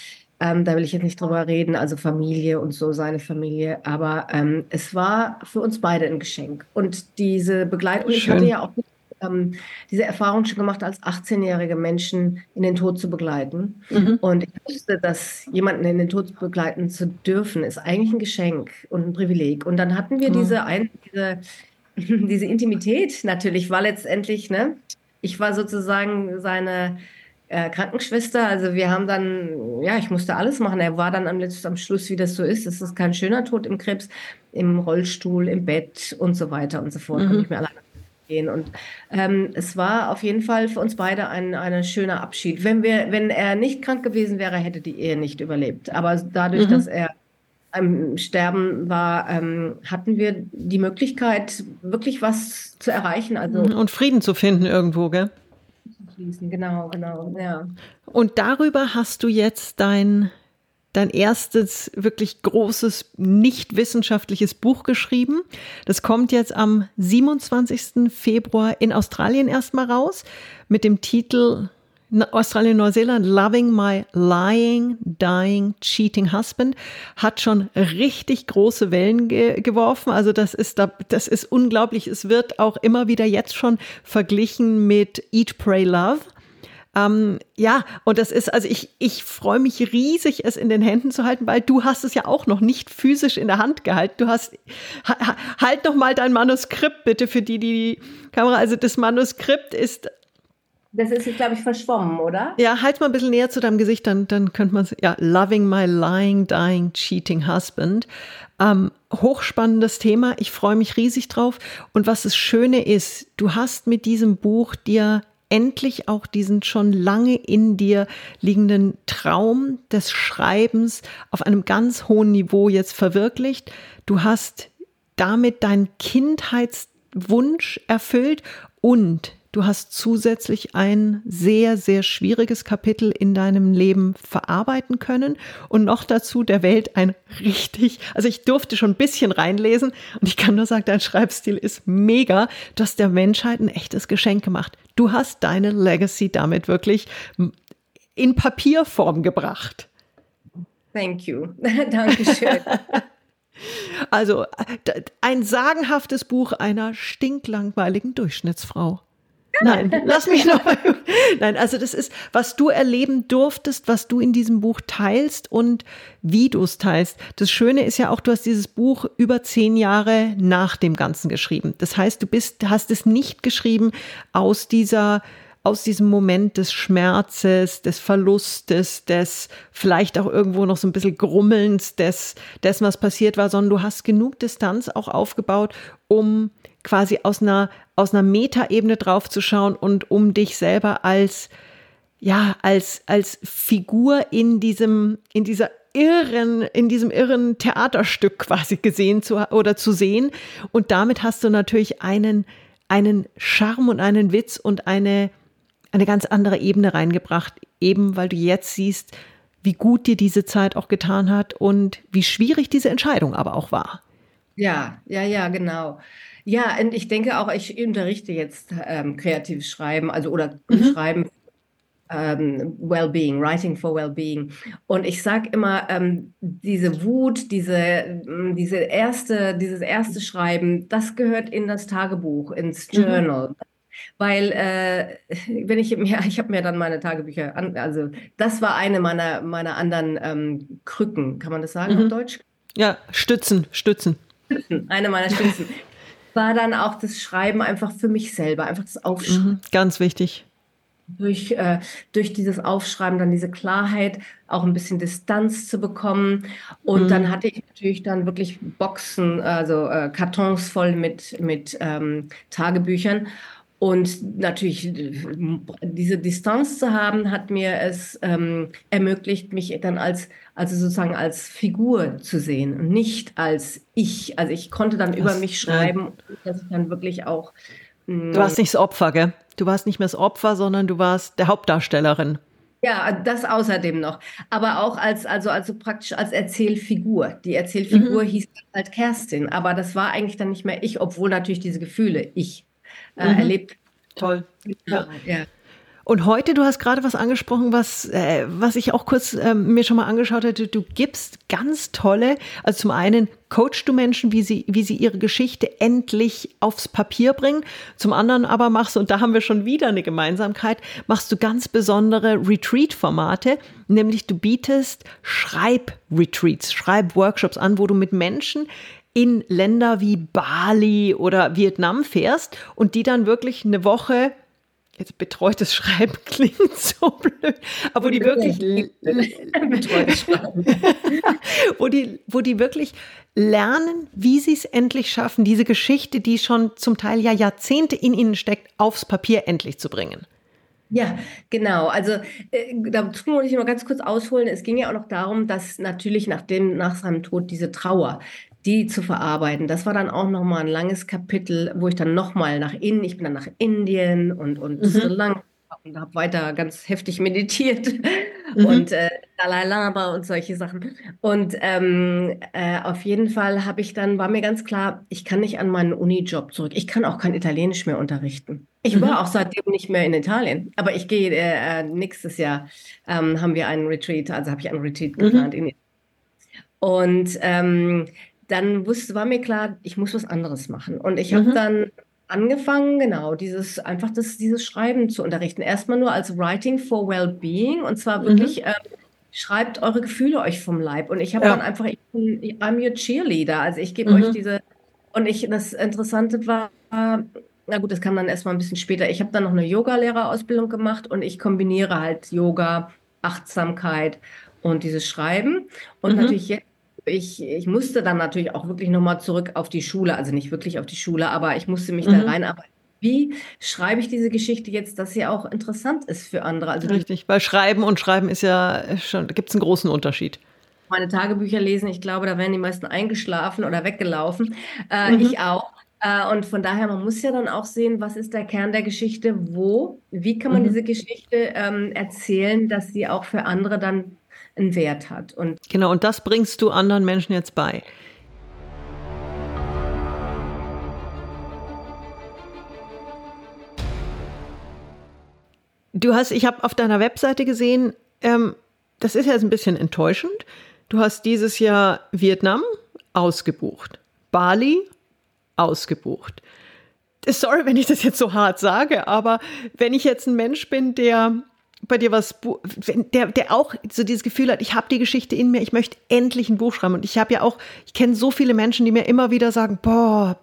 Ähm, da will ich jetzt nicht drüber reden, also Familie und so, seine Familie. Aber ähm, es war für uns beide ein Geschenk. Und diese Begleitung, Schön. ich hatte ja auch ähm, diese Erfahrung schon gemacht, als 18-jährige Menschen in den Tod zu begleiten. Mhm. Und ich wusste, dass jemanden in den Tod begleiten zu dürfen, ist eigentlich ein Geschenk und ein Privileg. Und dann hatten wir mhm. diese, ein, diese, (laughs) diese Intimität natürlich, war letztendlich, ne? Ich war sozusagen seine äh, Krankenschwester. Also wir haben dann, ja, ich musste alles machen. Er war dann am, am Schluss, wie das so ist. Es ist kein schöner Tod im Krebs, im Rollstuhl, im Bett und so weiter und so fort. Mhm. Konnte ich mir alleine gehen. Und ähm, es war auf jeden Fall für uns beide ein, ein schöner Abschied. Wenn, wir, wenn er nicht krank gewesen wäre, hätte die Ehe nicht überlebt. Aber dadurch, mhm. dass er am Sterben war, ähm, hatten wir die Möglichkeit, wirklich was zu erreichen. Also und Frieden zu finden irgendwo, gell? Fließen. Genau, genau, ja. Und darüber hast du jetzt dein, dein erstes wirklich großes, nicht wissenschaftliches Buch geschrieben. Das kommt jetzt am 27. Februar in Australien erstmal raus mit dem Titel Australien, Neuseeland, Loving My Lying, Dying, Cheating Husband, hat schon richtig große Wellen ge geworfen. Also das ist, da, das ist unglaublich. Es wird auch immer wieder jetzt schon verglichen mit Eat, Pray, Love. Ähm, ja, und das ist, also ich, ich freue mich riesig, es in den Händen zu halten, weil du hast es ja auch noch nicht physisch in der Hand gehalten. Du hast, ha, halt noch mal dein Manuskript bitte für die, die die Kamera, also das Manuskript ist das ist glaube ich, verschwommen, oder? Ja, halt mal ein bisschen näher zu deinem Gesicht, dann, dann könnte man ja, Loving My Lying, Dying, Cheating Husband. Ähm, hochspannendes Thema. Ich freue mich riesig drauf. Und was das Schöne ist, du hast mit diesem Buch dir endlich auch diesen schon lange in dir liegenden Traum des Schreibens auf einem ganz hohen Niveau jetzt verwirklicht. Du hast damit deinen Kindheitswunsch erfüllt und Du hast zusätzlich ein sehr, sehr schwieriges Kapitel in deinem Leben verarbeiten können und noch dazu der Welt ein richtig, also ich durfte schon ein bisschen reinlesen und ich kann nur sagen, dein Schreibstil ist mega. Du hast der Menschheit ein echtes Geschenk gemacht. Du hast deine Legacy damit wirklich in Papierform gebracht. Thank you. (laughs) Dankeschön. (laughs) Also ein sagenhaftes Buch einer stinklangweiligen Durchschnittsfrau. Nein, lass mich noch. (laughs) Nein, also das ist, was du erleben durftest, was du in diesem Buch teilst und wie du es teilst. Das Schöne ist ja auch, du hast dieses Buch über zehn Jahre nach dem Ganzen geschrieben. Das heißt, du bist, hast es nicht geschrieben aus dieser aus diesem Moment des Schmerzes, des Verlustes, des vielleicht auch irgendwo noch so ein bisschen Grummelns des, dessen, was passiert war, sondern du hast genug Distanz auch aufgebaut, um quasi aus einer, aus einer Metaebene drauf zu schauen und um dich selber als, ja, als, als Figur in diesem, in dieser irren, in diesem irren Theaterstück quasi gesehen zu, oder zu sehen. Und damit hast du natürlich einen, einen Charme und einen Witz und eine, eine ganz andere Ebene reingebracht, eben weil du jetzt siehst, wie gut dir diese Zeit auch getan hat und wie schwierig diese Entscheidung aber auch war. Ja, ja, ja, genau. Ja, und ich denke auch, ich unterrichte jetzt ähm, kreatives Schreiben, also oder mhm. Schreiben ähm, Wellbeing, Writing for Wellbeing. Und ich sage immer, ähm, diese Wut, diese, ähm, diese erste, dieses erste Schreiben, das gehört in das Tagebuch, ins mhm. Journal. Mhm. Weil äh, wenn ich mir, ich habe mir dann meine Tagebücher an, also das war eine meiner, meiner anderen ähm, Krücken, kann man das sagen mhm. auf Deutsch? Ja, Stützen, Stützen. Eine meiner Stützen war dann auch das Schreiben einfach für mich selber, einfach das Aufschreiben. Mhm, ganz wichtig. Durch, äh, durch dieses Aufschreiben dann diese Klarheit, auch ein bisschen Distanz zu bekommen. Und mhm. dann hatte ich natürlich dann wirklich Boxen, also äh, Kartons voll mit, mit ähm, Tagebüchern. Und natürlich diese Distanz zu haben, hat mir es ähm, ermöglicht, mich dann als, also sozusagen als Figur zu sehen und nicht als ich. Also ich konnte dann das, über mich schreiben, dass ich dann wirklich auch. Mh, du warst nicht das Opfer, gell? Du warst nicht mehr das Opfer, sondern du warst der Hauptdarstellerin. Ja, das außerdem noch. Aber auch als, also, also praktisch als Erzählfigur. Die Erzählfigur mhm. hieß halt Kerstin, aber das war eigentlich dann nicht mehr ich, obwohl natürlich diese Gefühle ich äh, mhm. erlebt. Toll. Ja. ja. Und heute, du hast gerade was angesprochen, was, äh, was ich auch kurz äh, mir schon mal angeschaut hätte. Du gibst ganz tolle, also zum einen coachst du Menschen, wie sie, wie sie ihre Geschichte endlich aufs Papier bringen. Zum anderen aber machst du, und da haben wir schon wieder eine Gemeinsamkeit, machst du ganz besondere Retreat-Formate, nämlich du bietest Schreib-Retreats, Schreib-Workshops an, wo du mit Menschen in Länder wie Bali oder Vietnam fährst und die dann wirklich eine Woche jetzt betreutes Schreiben (laughs) klingt so blöd, aber wo die wirklich (laughs) wo die wo die wirklich lernen, wie sie es endlich schaffen, diese Geschichte, die schon zum Teil ja Jahrzehnte in ihnen steckt, aufs Papier endlich zu bringen. Ja, genau. Also äh, dazu muss ich noch ganz kurz ausholen. Es ging ja auch noch darum, dass natürlich nach, dem, nach seinem Tod diese Trauer, die zu verarbeiten. Das war dann auch nochmal ein langes Kapitel, wo ich dann nochmal nach innen, ich bin dann nach Indien und, und mhm. Sri Lanka und habe weiter ganz heftig meditiert mhm. und äh, Dalai Lama und solche Sachen. Und ähm, äh, auf jeden Fall habe ich dann, war mir ganz klar, ich kann nicht an meinen Unijob zurück. Ich kann auch kein Italienisch mehr unterrichten. Ich war mhm. auch seitdem nicht mehr in Italien, aber ich gehe äh, äh nächstes Jahr ähm, haben wir einen Retreat, also habe ich einen Retreat mhm. geplant in und ähm, dann wusste, war mir klar, ich muss was anderes machen. Und ich habe mhm. dann angefangen, genau, dieses einfach das, dieses Schreiben zu unterrichten. Erstmal nur als Writing for Wellbeing und zwar mhm. wirklich mhm. äh, schreibt eure Gefühle euch vom Leib. Und ich habe ja. dann einfach, ich bin, I'm your cheerleader. Also ich gebe mhm. euch diese, und ich, das Interessante war, na gut, das kam dann erstmal ein bisschen später. Ich habe dann noch eine Yoga-Lehrerausbildung gemacht und ich kombiniere halt Yoga, Achtsamkeit und dieses Schreiben. Und mhm. natürlich jetzt ich, ich musste dann natürlich auch wirklich nochmal zurück auf die Schule, also nicht wirklich auf die Schule, aber ich musste mich mhm. da reinarbeiten. Wie schreibe ich diese Geschichte jetzt, dass sie auch interessant ist für andere? Also Richtig, weil Schreiben und Schreiben ist ja schon, da gibt es einen großen Unterschied. Meine Tagebücher lesen, ich glaube, da wären die meisten eingeschlafen oder weggelaufen. Äh, mhm. Ich auch. Äh, und von daher, man muss ja dann auch sehen, was ist der Kern der Geschichte, wo, wie kann man mhm. diese Geschichte ähm, erzählen, dass sie auch für andere dann einen Wert hat. Und genau, und das bringst du anderen Menschen jetzt bei. Du hast, ich habe auf deiner Webseite gesehen, ähm, das ist jetzt ein bisschen enttäuschend. Du hast dieses Jahr Vietnam ausgebucht, Bali ausgebucht. Sorry, wenn ich das jetzt so hart sage, aber wenn ich jetzt ein Mensch bin, der bei dir was, der, der auch so dieses Gefühl hat, ich habe die Geschichte in mir, ich möchte endlich ein Buch schreiben. Und ich habe ja auch, ich kenne so viele Menschen, die mir immer wieder sagen, boah,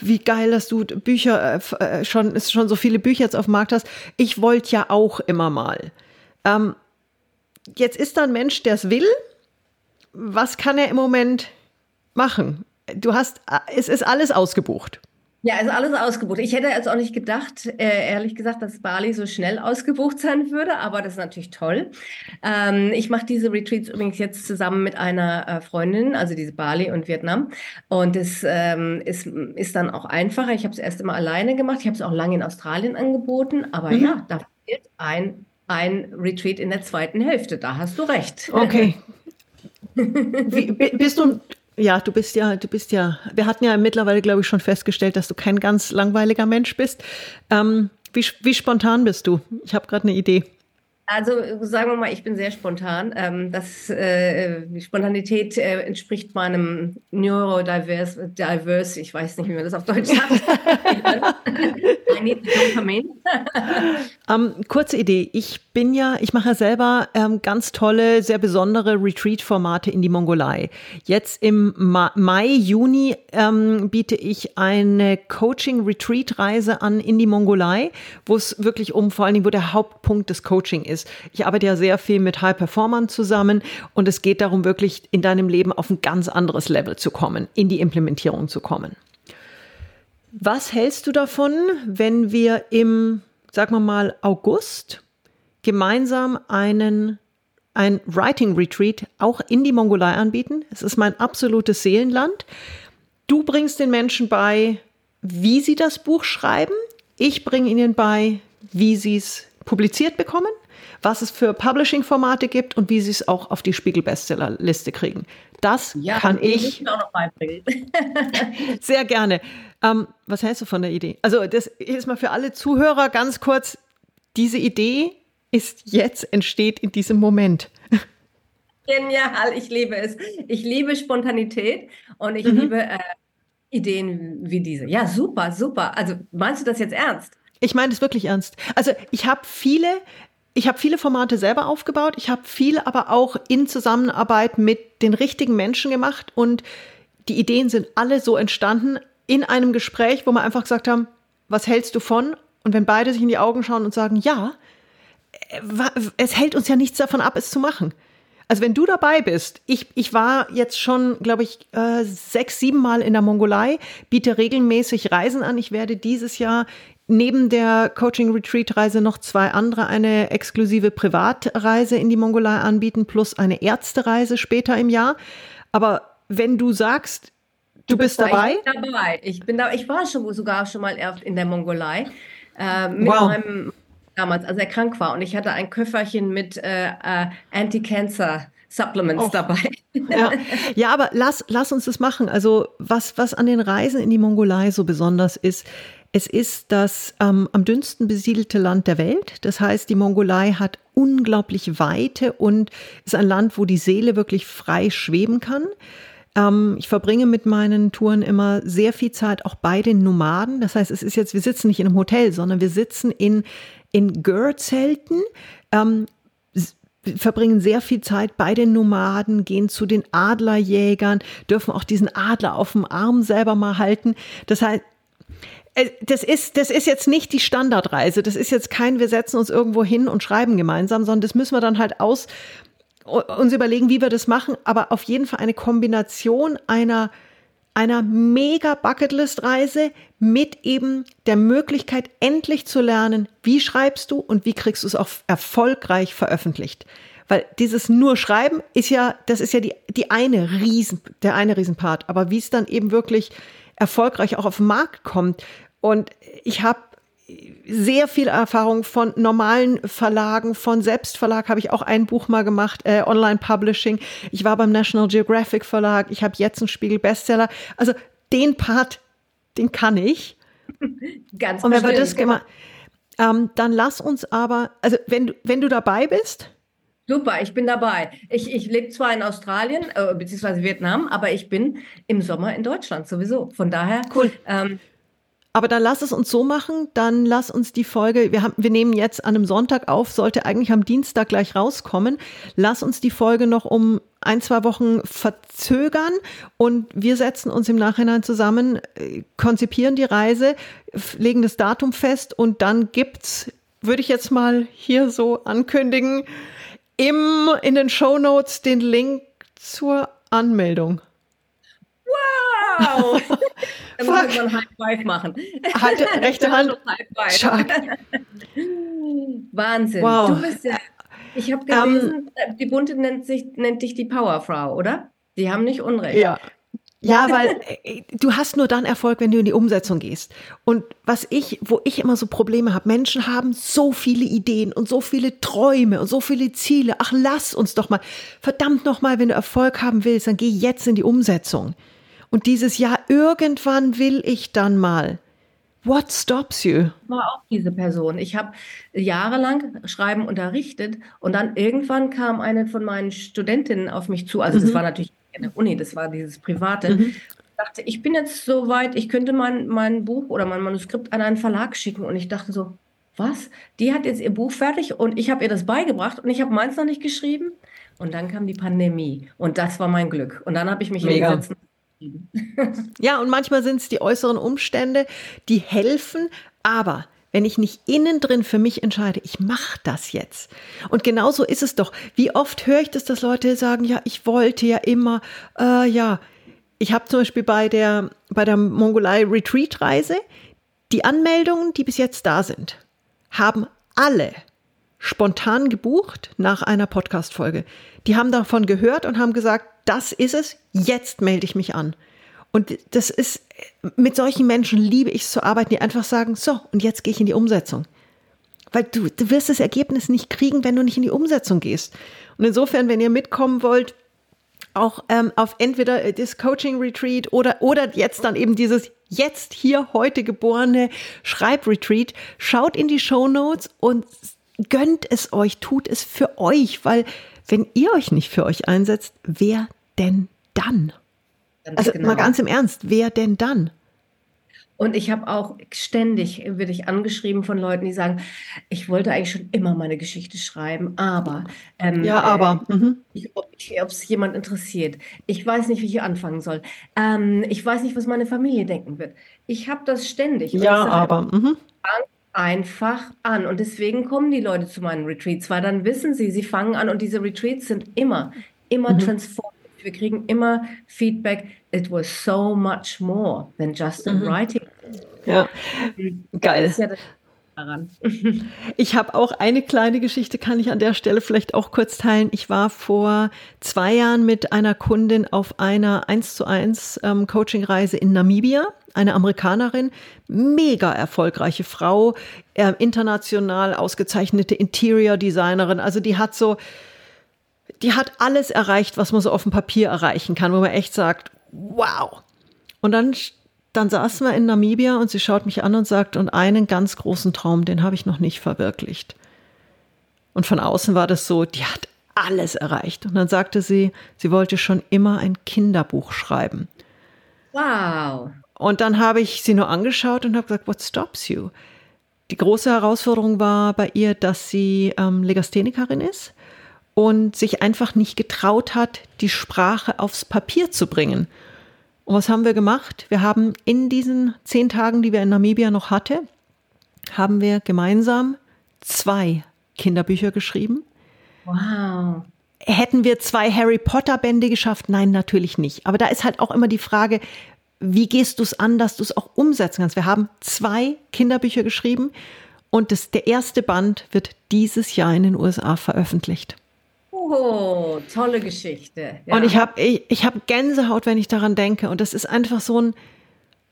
wie geil, dass du Bücher äh, äh schon, schon so viele Bücher jetzt auf dem Markt hast. Ich wollte ja auch immer mal. Ähm, jetzt ist da ein Mensch, der es will. Was kann er im Moment machen? Du hast, äh, es ist alles ausgebucht. Ja, also alles ausgebucht. Ich hätte jetzt auch nicht gedacht, äh, ehrlich gesagt, dass Bali so schnell ausgebucht sein würde, aber das ist natürlich toll. Ähm, ich mache diese Retreats übrigens jetzt zusammen mit einer äh, Freundin, also diese Bali und Vietnam. Und es ähm, ist, ist dann auch einfacher. Ich habe es erst immer alleine gemacht. Ich habe es auch lange in Australien angeboten, aber mhm. ja, da fehlt ein, ein Retreat in der zweiten Hälfte. Da hast du recht. Okay. (laughs) Wie, bist du ja, du bist ja, du bist ja, wir hatten ja mittlerweile, glaube ich, schon festgestellt, dass du kein ganz langweiliger Mensch bist. Ähm, wie, wie spontan bist du? Ich habe gerade eine Idee. Also sagen wir mal, ich bin sehr spontan. Ähm, das, äh, die Spontanität äh, entspricht meinem Neurodiverse, diverse, ich weiß nicht, wie man das auf Deutsch sagt. (laughs) Um, (laughs) kurze Idee. Ich bin ja, ich mache ja selber ähm, ganz tolle, sehr besondere Retreat-Formate in die Mongolei. Jetzt im Ma Mai, Juni ähm, biete ich eine Coaching-Retreat-Reise an in die Mongolei, wo es wirklich um vor allen Dingen, wo der Hauptpunkt des Coaching ist ist. Ich arbeite ja sehr viel mit High-Performern zusammen und es geht darum, wirklich in deinem Leben auf ein ganz anderes Level zu kommen, in die Implementierung zu kommen. Was hältst du davon, wenn wir im, sagen wir mal, August gemeinsam einen ein Writing Retreat auch in die Mongolei anbieten? Es ist mein absolutes Seelenland. Du bringst den Menschen bei, wie sie das Buch schreiben. Ich bringe ihnen bei, wie sie es publiziert bekommen was es für Publishing-Formate gibt und wie sie es auch auf die Spiegel-Bestseller-Liste kriegen. Das ja, kann ich. Auch noch beibringen. (laughs) (laughs) sehr gerne. Ähm, was hältst du von der Idee? Also, das ist mal für alle Zuhörer ganz kurz. Diese Idee ist jetzt, entsteht in diesem Moment. (laughs) Genial, ich liebe es. Ich liebe Spontanität und ich mhm. liebe äh, Ideen wie diese. Ja, super, super. Also meinst du das jetzt ernst? Ich meine es wirklich ernst. Also ich habe viele ich habe viele Formate selber aufgebaut. Ich habe viele aber auch in Zusammenarbeit mit den richtigen Menschen gemacht. Und die Ideen sind alle so entstanden in einem Gespräch, wo wir einfach gesagt haben, was hältst du von? Und wenn beide sich in die Augen schauen und sagen, ja, es hält uns ja nichts davon ab, es zu machen. Also wenn du dabei bist, ich, ich war jetzt schon, glaube ich, äh, sechs, sieben Mal in der Mongolei, biete regelmäßig Reisen an. Ich werde dieses Jahr neben der Coaching-Retreat-Reise noch zwei andere, eine exklusive Privatreise in die Mongolei anbieten, plus eine Ärztereise später im Jahr. Aber wenn du sagst, du bist dabei? Ich bin dabei. Ich, bin da, ich war schon, sogar schon mal in der Mongolei äh, mit wow. meinem damals, als er krank war. Und ich hatte ein Köfferchen mit äh, äh, Anti-Cancer. Supplements oh. dabei. (laughs) Ja. ja, aber lass, lass uns das machen. Also was, was an den Reisen in die Mongolei so besonders ist, es ist das ähm, am dünnsten besiedelte Land der Welt. Das heißt, die Mongolei hat unglaublich Weite und ist ein Land, wo die Seele wirklich frei schweben kann. Ähm, ich verbringe mit meinen Touren immer sehr viel Zeit auch bei den Nomaden. Das heißt, es ist jetzt, wir sitzen nicht in einem Hotel, sondern wir sitzen in, in Gör-Zelten. Ähm, verbringen sehr viel Zeit bei den Nomaden, gehen zu den Adlerjägern, dürfen auch diesen Adler auf dem Arm selber mal halten. Das heißt, das ist, das ist jetzt nicht die Standardreise. Das ist jetzt kein, wir setzen uns irgendwo hin und schreiben gemeinsam, sondern das müssen wir dann halt aus, uns überlegen, wie wir das machen. Aber auf jeden Fall eine Kombination einer, einer mega Bucketlist-Reise mit eben der Möglichkeit, endlich zu lernen, wie schreibst du und wie kriegst du es auch erfolgreich veröffentlicht. Weil dieses nur Schreiben ist ja, das ist ja die, die eine Riesen, der eine Riesenpart. Aber wie es dann eben wirklich erfolgreich auch auf den Markt kommt. Und ich habe sehr viel Erfahrung von normalen Verlagen, von Selbstverlag habe ich auch ein Buch mal gemacht, äh, Online-Publishing. Ich war beim National Geographic Verlag, ich habe jetzt einen Spiegel-Bestseller. Also den Part, den kann ich. Ganz Und wenn wir das gemacht, ähm, dann lass uns aber, also wenn, wenn du dabei bist, Super, ich bin dabei. Ich, ich lebe zwar in Australien, äh, beziehungsweise Vietnam, aber ich bin im Sommer in Deutschland sowieso. Von daher. Cool. Ähm, aber dann lass es uns so machen, dann lass uns die Folge, wir, haben, wir nehmen jetzt an einem Sonntag auf, sollte eigentlich am Dienstag gleich rauskommen. Lass uns die Folge noch um ein, zwei Wochen verzögern und wir setzen uns im Nachhinein zusammen, äh, konzipieren die Reise, legen das Datum fest und dann gibt's, würde ich jetzt mal hier so ankündigen, im, in den Show Notes den Link zur Anmeldung. Wow! (laughs) Dann muss man High Five machen. Hatte, rechte Hand. (laughs) (laughs) Wahnsinn. Wow. Du bist ja. Ich habe gelesen, um, ähm, die Bunte nennt, sich, nennt dich die Powerfrau, oder? Die haben nicht Unrecht. Ja. Ja, weil äh, du hast nur dann Erfolg, wenn du in die Umsetzung gehst. Und was ich, wo ich immer so Probleme habe, Menschen haben so viele Ideen und so viele Träume und so viele Ziele. Ach, lass uns doch mal. Verdammt noch mal, wenn du Erfolg haben willst, dann geh jetzt in die Umsetzung. Und dieses Jahr irgendwann will ich dann mal. What stops you? Ich war auch diese Person. Ich habe jahrelang Schreiben unterrichtet und dann irgendwann kam eine von meinen Studentinnen auf mich zu. Also mhm. das war natürlich in der Uni, das war dieses Private. Mhm. Ich dachte, ich bin jetzt so weit, ich könnte mein, mein Buch oder mein Manuskript an einen Verlag schicken. Und ich dachte so, was? Die hat jetzt ihr Buch fertig und ich habe ihr das beigebracht und ich habe meins noch nicht geschrieben. Und dann kam die Pandemie und das war mein Glück. Und dann habe ich mich Mega. hingesetzt. (laughs) ja, und manchmal sind es die äußeren Umstände, die helfen, aber wenn ich nicht innen drin für mich entscheide, ich mache das jetzt. Und genauso ist es doch. Wie oft höre ich das, dass Leute sagen, ja, ich wollte ja immer, äh, ja. Ich habe zum Beispiel bei der, bei der Mongolei Retreat Reise die Anmeldungen, die bis jetzt da sind, haben alle spontan gebucht nach einer Podcast-Folge. Die haben davon gehört und haben gesagt, das ist es, jetzt melde ich mich an. Und das ist, mit solchen Menschen liebe ich es zu arbeiten, die einfach sagen, so, und jetzt gehe ich in die Umsetzung. Weil du, du wirst das Ergebnis nicht kriegen, wenn du nicht in die Umsetzung gehst. Und insofern, wenn ihr mitkommen wollt, auch ähm, auf entweder das Coaching Retreat oder, oder jetzt dann eben dieses jetzt hier heute geborene Schreibretreat, schaut in die Show Notes und gönnt es euch, tut es für euch, weil wenn ihr euch nicht für euch einsetzt, wer denn dann? Ganz also genau. mal ganz im Ernst, wer denn dann? Und ich habe auch ständig, werde ich angeschrieben von Leuten, die sagen, ich wollte eigentlich schon immer meine Geschichte schreiben, aber. Ähm, ja, aber. Äh, mhm. ob es jemand interessiert. Ich weiß nicht, wie ich anfangen soll. Ähm, ich weiß nicht, was meine Familie denken wird. Ich habe das ständig. Ja, aber. Mhm. Einfach an. Und deswegen kommen die Leute zu meinen Retreats, weil dann wissen sie, sie fangen an und diese Retreats sind immer, immer mhm. transformativ wir kriegen immer Feedback, it was so much more than just a mhm. writing. Ja, geil. (laughs) Ich habe auch eine kleine Geschichte, kann ich an der Stelle vielleicht auch kurz teilen. Ich war vor zwei Jahren mit einer Kundin auf einer 1 zu 1 ähm, Coaching-Reise in Namibia, eine Amerikanerin, mega erfolgreiche Frau, äh, international ausgezeichnete Interior-Designerin. Also die hat so, die hat alles erreicht, was man so auf dem Papier erreichen kann, wo man echt sagt, wow. Und dann, dann saßen wir in Namibia und sie schaut mich an und sagt, und einen ganz großen Traum, den habe ich noch nicht verwirklicht. Und von außen war das so, die hat alles erreicht. Und dann sagte sie, sie wollte schon immer ein Kinderbuch schreiben. Wow. Und dann habe ich sie nur angeschaut und habe gesagt, what stops you? Die große Herausforderung war bei ihr, dass sie ähm, Legasthenikerin ist und sich einfach nicht getraut hat, die Sprache aufs Papier zu bringen. Und was haben wir gemacht? Wir haben in diesen zehn Tagen, die wir in Namibia noch hatte, haben wir gemeinsam zwei Kinderbücher geschrieben. Wow. Hätten wir zwei Harry Potter Bände geschafft? Nein, natürlich nicht. Aber da ist halt auch immer die Frage, wie gehst du es an, dass du es auch umsetzen kannst? Wir haben zwei Kinderbücher geschrieben und das, der erste Band wird dieses Jahr in den USA veröffentlicht. Oh, tolle Geschichte. Ja. Und ich habe ich, ich hab Gänsehaut, wenn ich daran denke. Und das ist einfach so ein,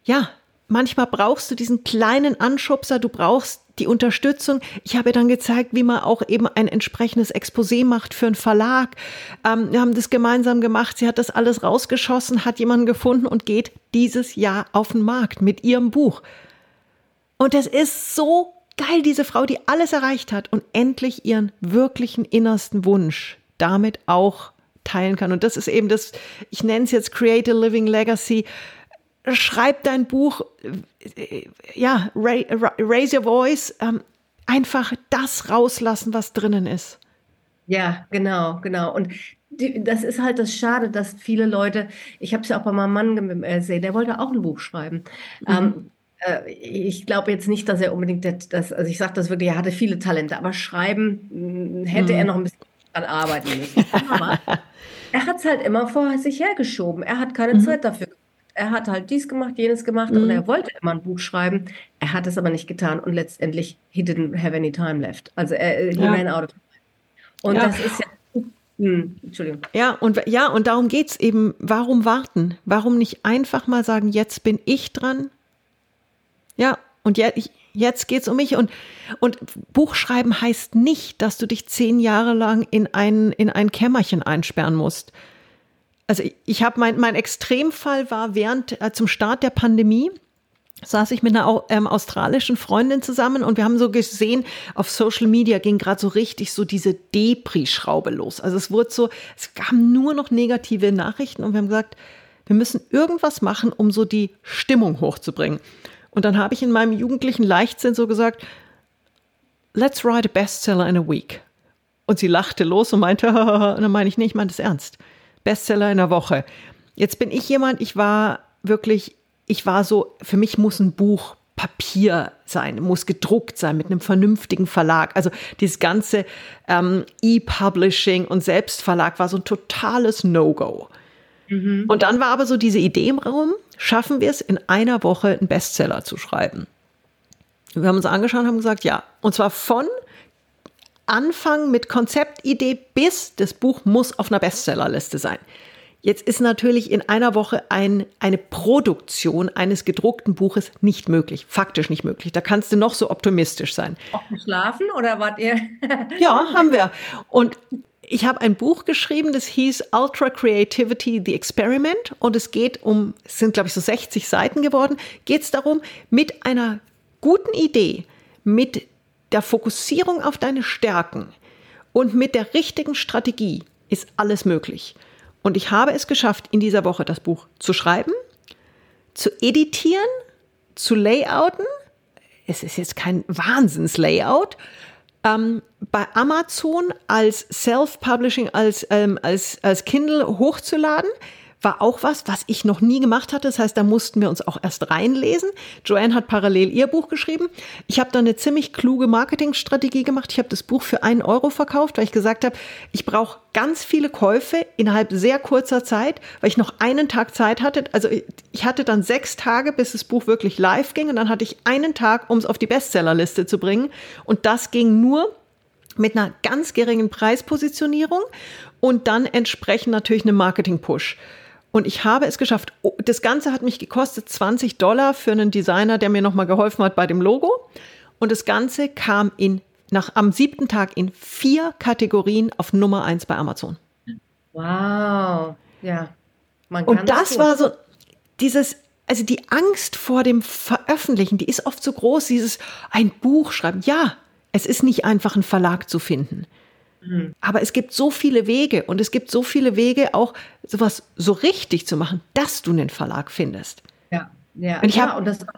ja, manchmal brauchst du diesen kleinen Anschubser, du brauchst die Unterstützung. Ich habe ihr dann gezeigt, wie man auch eben ein entsprechendes Exposé macht für einen Verlag. Ähm, wir haben das gemeinsam gemacht. Sie hat das alles rausgeschossen, hat jemanden gefunden und geht dieses Jahr auf den Markt mit ihrem Buch. Und es ist so geil, diese Frau, die alles erreicht hat und endlich ihren wirklichen innersten Wunsch damit auch teilen kann. Und das ist eben das, ich nenne es jetzt Create a Living Legacy schreib dein Buch, ja, raise your voice, ähm, einfach das rauslassen, was drinnen ist. Ja, genau, genau. Und die, das ist halt das Schade, dass viele Leute, ich habe es ja auch bei meinem Mann gesehen, der wollte auch ein Buch schreiben. Mhm. Ähm, äh, ich glaube jetzt nicht, dass er unbedingt das, also ich sage das wirklich, er hatte viele Talente, aber schreiben hm, hätte mhm. er noch ein bisschen dran arbeiten müssen. Aber (laughs) er hat es halt immer vor sich hergeschoben. Er hat keine mhm. Zeit dafür er hat halt dies gemacht, jenes gemacht mhm. und er wollte immer ein Buch schreiben. Er hat es aber nicht getan und letztendlich he didn't have any time left. Also er he ja. ran out of time. Und ja. das ist ja hm, Entschuldigung. Ja, und ja, und darum geht es eben, warum warten? Warum nicht einfach mal sagen, jetzt bin ich dran? Ja, und jetzt, jetzt geht es um mich. Und, und Buchschreiben heißt nicht, dass du dich zehn Jahre lang in ein, in ein Kämmerchen einsperren musst also ich habe mein, mein Extremfall war während äh, zum Start der Pandemie saß ich mit einer ähm, australischen Freundin zusammen und wir haben so gesehen, auf Social Media ging gerade so richtig so diese Depri-Schraube los. Also es wurde so, es kamen nur noch negative Nachrichten und wir haben gesagt, wir müssen irgendwas machen, um so die Stimmung hochzubringen. Und dann habe ich in meinem jugendlichen Leichtsinn so gesagt, let's write a bestseller in a week. Und sie lachte los und meinte, (laughs) und dann meine ich, nee, ich meine das ernst. Bestseller in der Woche. Jetzt bin ich jemand, ich war wirklich, ich war so, für mich muss ein Buch Papier sein, muss gedruckt sein mit einem vernünftigen Verlag. Also dieses ganze ähm, E-Publishing und Selbstverlag war so ein totales No-Go. Mhm. Und dann war aber so diese Idee im Raum, schaffen wir es in einer Woche einen Bestseller zu schreiben. Wir haben uns angeschaut und haben gesagt, ja. Und zwar von Anfang mit Konzeptidee bis das Buch muss auf einer Bestsellerliste sein. Jetzt ist natürlich in einer Woche ein, eine Produktion eines gedruckten Buches nicht möglich, faktisch nicht möglich. Da kannst du noch so optimistisch sein. Auch geschlafen oder wart ihr? (laughs) ja, haben wir. Und ich habe ein Buch geschrieben, das hieß Ultra Creativity, The Experiment. Und es geht um, es sind glaube ich so 60 Seiten geworden, geht es darum, mit einer guten Idee, mit der Fokussierung auf deine Stärken und mit der richtigen Strategie ist alles möglich. Und ich habe es geschafft, in dieser Woche das Buch zu schreiben, zu editieren, zu layouten. Es ist jetzt kein Wahnsinns-Layout. Ähm, bei Amazon als Self-Publishing, als, ähm, als, als Kindle hochzuladen war auch was, was ich noch nie gemacht hatte. Das heißt, da mussten wir uns auch erst reinlesen. Joanne hat parallel ihr Buch geschrieben. Ich habe da eine ziemlich kluge Marketingstrategie gemacht. Ich habe das Buch für einen Euro verkauft, weil ich gesagt habe, ich brauche ganz viele Käufe innerhalb sehr kurzer Zeit, weil ich noch einen Tag Zeit hatte. Also ich hatte dann sechs Tage, bis das Buch wirklich live ging. Und dann hatte ich einen Tag, um es auf die Bestsellerliste zu bringen. Und das ging nur mit einer ganz geringen Preispositionierung und dann entsprechend natürlich einem Marketing-Push. Und ich habe es geschafft. Oh, das Ganze hat mich gekostet 20 Dollar für einen Designer, der mir nochmal geholfen hat bei dem Logo. Und das Ganze kam in, nach, am siebten Tag in vier Kategorien auf Nummer eins bei Amazon. Wow. Ja. Und das, das war so dieses, also die Angst vor dem Veröffentlichen, die ist oft so groß, dieses ein Buch schreiben. Ja, es ist nicht einfach, einen Verlag zu finden. Mhm. Aber es gibt so viele Wege und es gibt so viele Wege, auch sowas so richtig zu machen, dass du einen Verlag findest. Ja, ja. Und, ich ja, hab, und das war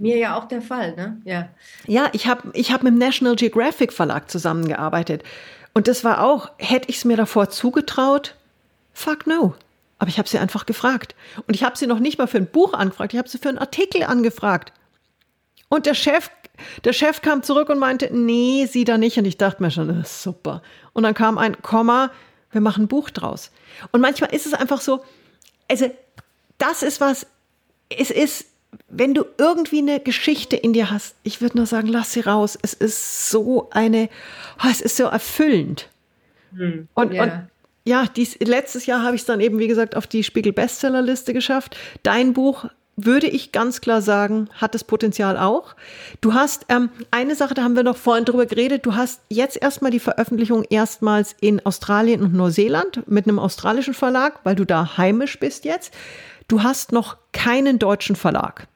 mir ja auch der Fall, ne? Ja. Ja, ich habe ich hab mit dem National Geographic Verlag zusammengearbeitet. Und das war auch, hätte ich es mir davor zugetraut? Fuck no. Aber ich habe sie einfach gefragt. Und ich habe sie noch nicht mal für ein Buch angefragt, ich habe sie für einen Artikel angefragt. Und der Chef, der Chef kam zurück und meinte, nee, sie da nicht. Und ich dachte mir schon, das ist super. Und dann kam ein Komma, wir machen ein Buch draus. Und manchmal ist es einfach so, also das ist was, es ist, wenn du irgendwie eine Geschichte in dir hast, ich würde nur sagen, lass sie raus. Es ist so eine, oh, es ist so erfüllend. Hm, und, yeah. und ja, dies, letztes Jahr habe ich es dann eben, wie gesagt, auf die Spiegel Bestsellerliste geschafft. Dein Buch würde ich ganz klar sagen, hat das Potenzial auch. Du hast ähm, eine Sache, da haben wir noch vorhin drüber geredet. Du hast jetzt erstmal die Veröffentlichung erstmals in Australien und Neuseeland mit einem australischen Verlag, weil du da heimisch bist jetzt. Du hast noch keinen deutschen Verlag.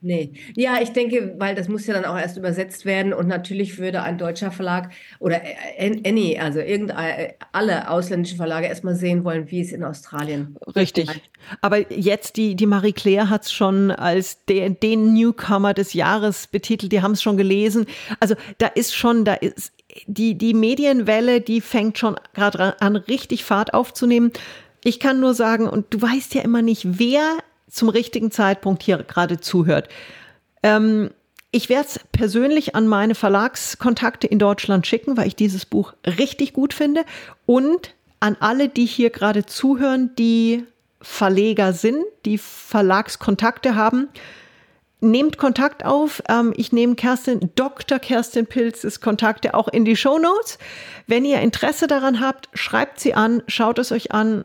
Nee. Ja, ich denke, weil das muss ja dann auch erst übersetzt werden und natürlich würde ein deutscher Verlag oder any, also irgendeine, alle ausländischen Verlage erstmal sehen wollen, wie es in Australien Richtig. Aber jetzt, die, die Marie Claire hat es schon als der, den Newcomer des Jahres betitelt, die haben es schon gelesen. Also da ist schon, da ist die, die Medienwelle, die fängt schon gerade an, richtig Fahrt aufzunehmen. Ich kann nur sagen, und du weißt ja immer nicht, wer zum richtigen Zeitpunkt hier gerade zuhört. Ähm, ich werde es persönlich an meine Verlagskontakte in Deutschland schicken, weil ich dieses Buch richtig gut finde. Und an alle, die hier gerade zuhören, die Verleger sind, die Verlagskontakte haben. Nehmt Kontakt auf. Ähm, ich nehme Kerstin, Dr. Kerstin Pilzes Kontakte auch in die Show Notes. Wenn ihr Interesse daran habt, schreibt sie an, schaut es euch an.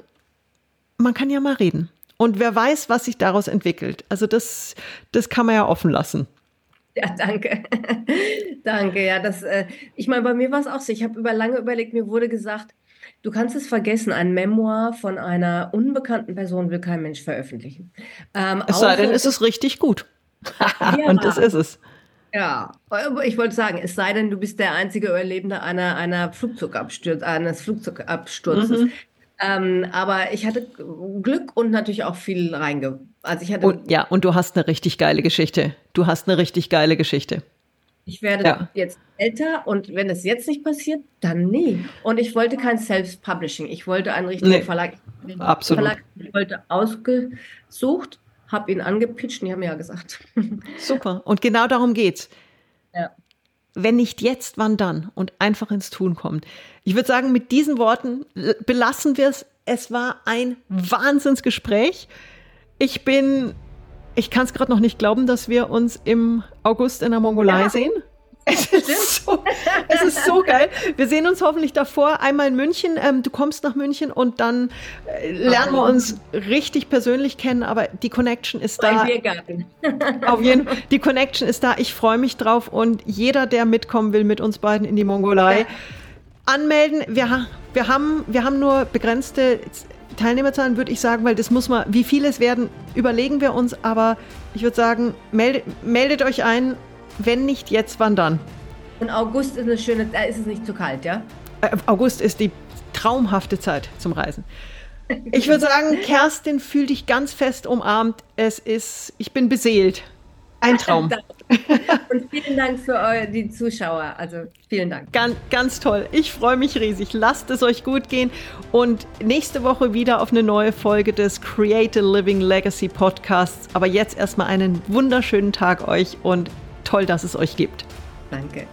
Man kann ja mal reden. Und wer weiß, was sich daraus entwickelt. Also das, das kann man ja offen lassen. Ja, danke. (laughs) danke. Ja, das, äh, ich meine, bei mir war es auch so. Ich habe über lange überlegt, mir wurde gesagt, du kannst es vergessen, ein Memoir von einer unbekannten Person will kein Mensch veröffentlichen. Ähm, es sei denn, ist es richtig gut. (laughs) ja, Und das ist es. Ja, ich wollte sagen, es sei denn, du bist der einzige Überlebende einer, einer Flugzeugabsturz, eines Flugzeugabsturzes. Mhm. Ähm, aber ich hatte Glück und natürlich auch viel reinge. Also ich hatte. Und, ja, und du hast eine richtig geile Geschichte. Du hast eine richtig geile Geschichte. Ich werde ja. jetzt älter und wenn es jetzt nicht passiert, dann nie. Und ich wollte kein Self-Publishing. Ich wollte einen richtigen nee, Verlag. Absolut. Verlag ich wollte ausgesucht, habe ihn angepitcht und die haben ja gesagt. (laughs) Super. Und genau darum geht's. Ja wenn nicht jetzt, wann dann? Und einfach ins Tun kommen. Ich würde sagen, mit diesen Worten belassen wir es. Es war ein Wahnsinnsgespräch. Ich bin, ich kann es gerade noch nicht glauben, dass wir uns im August in der Mongolei ja. sehen. Es ist, so, es ist so geil. Wir sehen uns hoffentlich davor einmal in München. Ähm, du kommst nach München und dann äh, lernen wir uns richtig persönlich kennen, aber die Connection ist da. Auf jeden Fall. Die Connection ist da. Ich freue mich drauf und jeder, der mitkommen will mit uns beiden in die Mongolei, anmelden. Wir, wir, haben, wir haben nur begrenzte Teilnehmerzahlen, würde ich sagen, weil das muss man, wie viele es werden, überlegen wir uns. Aber ich würde sagen, meldet, meldet euch ein wenn nicht jetzt, wann dann? Und August ist eine schöne, da ist es nicht zu kalt, ja? Äh, August ist die traumhafte Zeit zum Reisen. Ich würde sagen, (laughs) Kerstin, fühl dich ganz fest umarmt. Es ist, ich bin beseelt. Ein Traum. (laughs) Und vielen Dank für die Zuschauer. Also vielen Dank. Ganz, ganz toll. Ich freue mich riesig. Lasst es euch gut gehen. Und nächste Woche wieder auf eine neue Folge des Create a Living Legacy Podcasts. Aber jetzt erstmal einen wunderschönen Tag euch und toll, dass es euch gibt. Danke.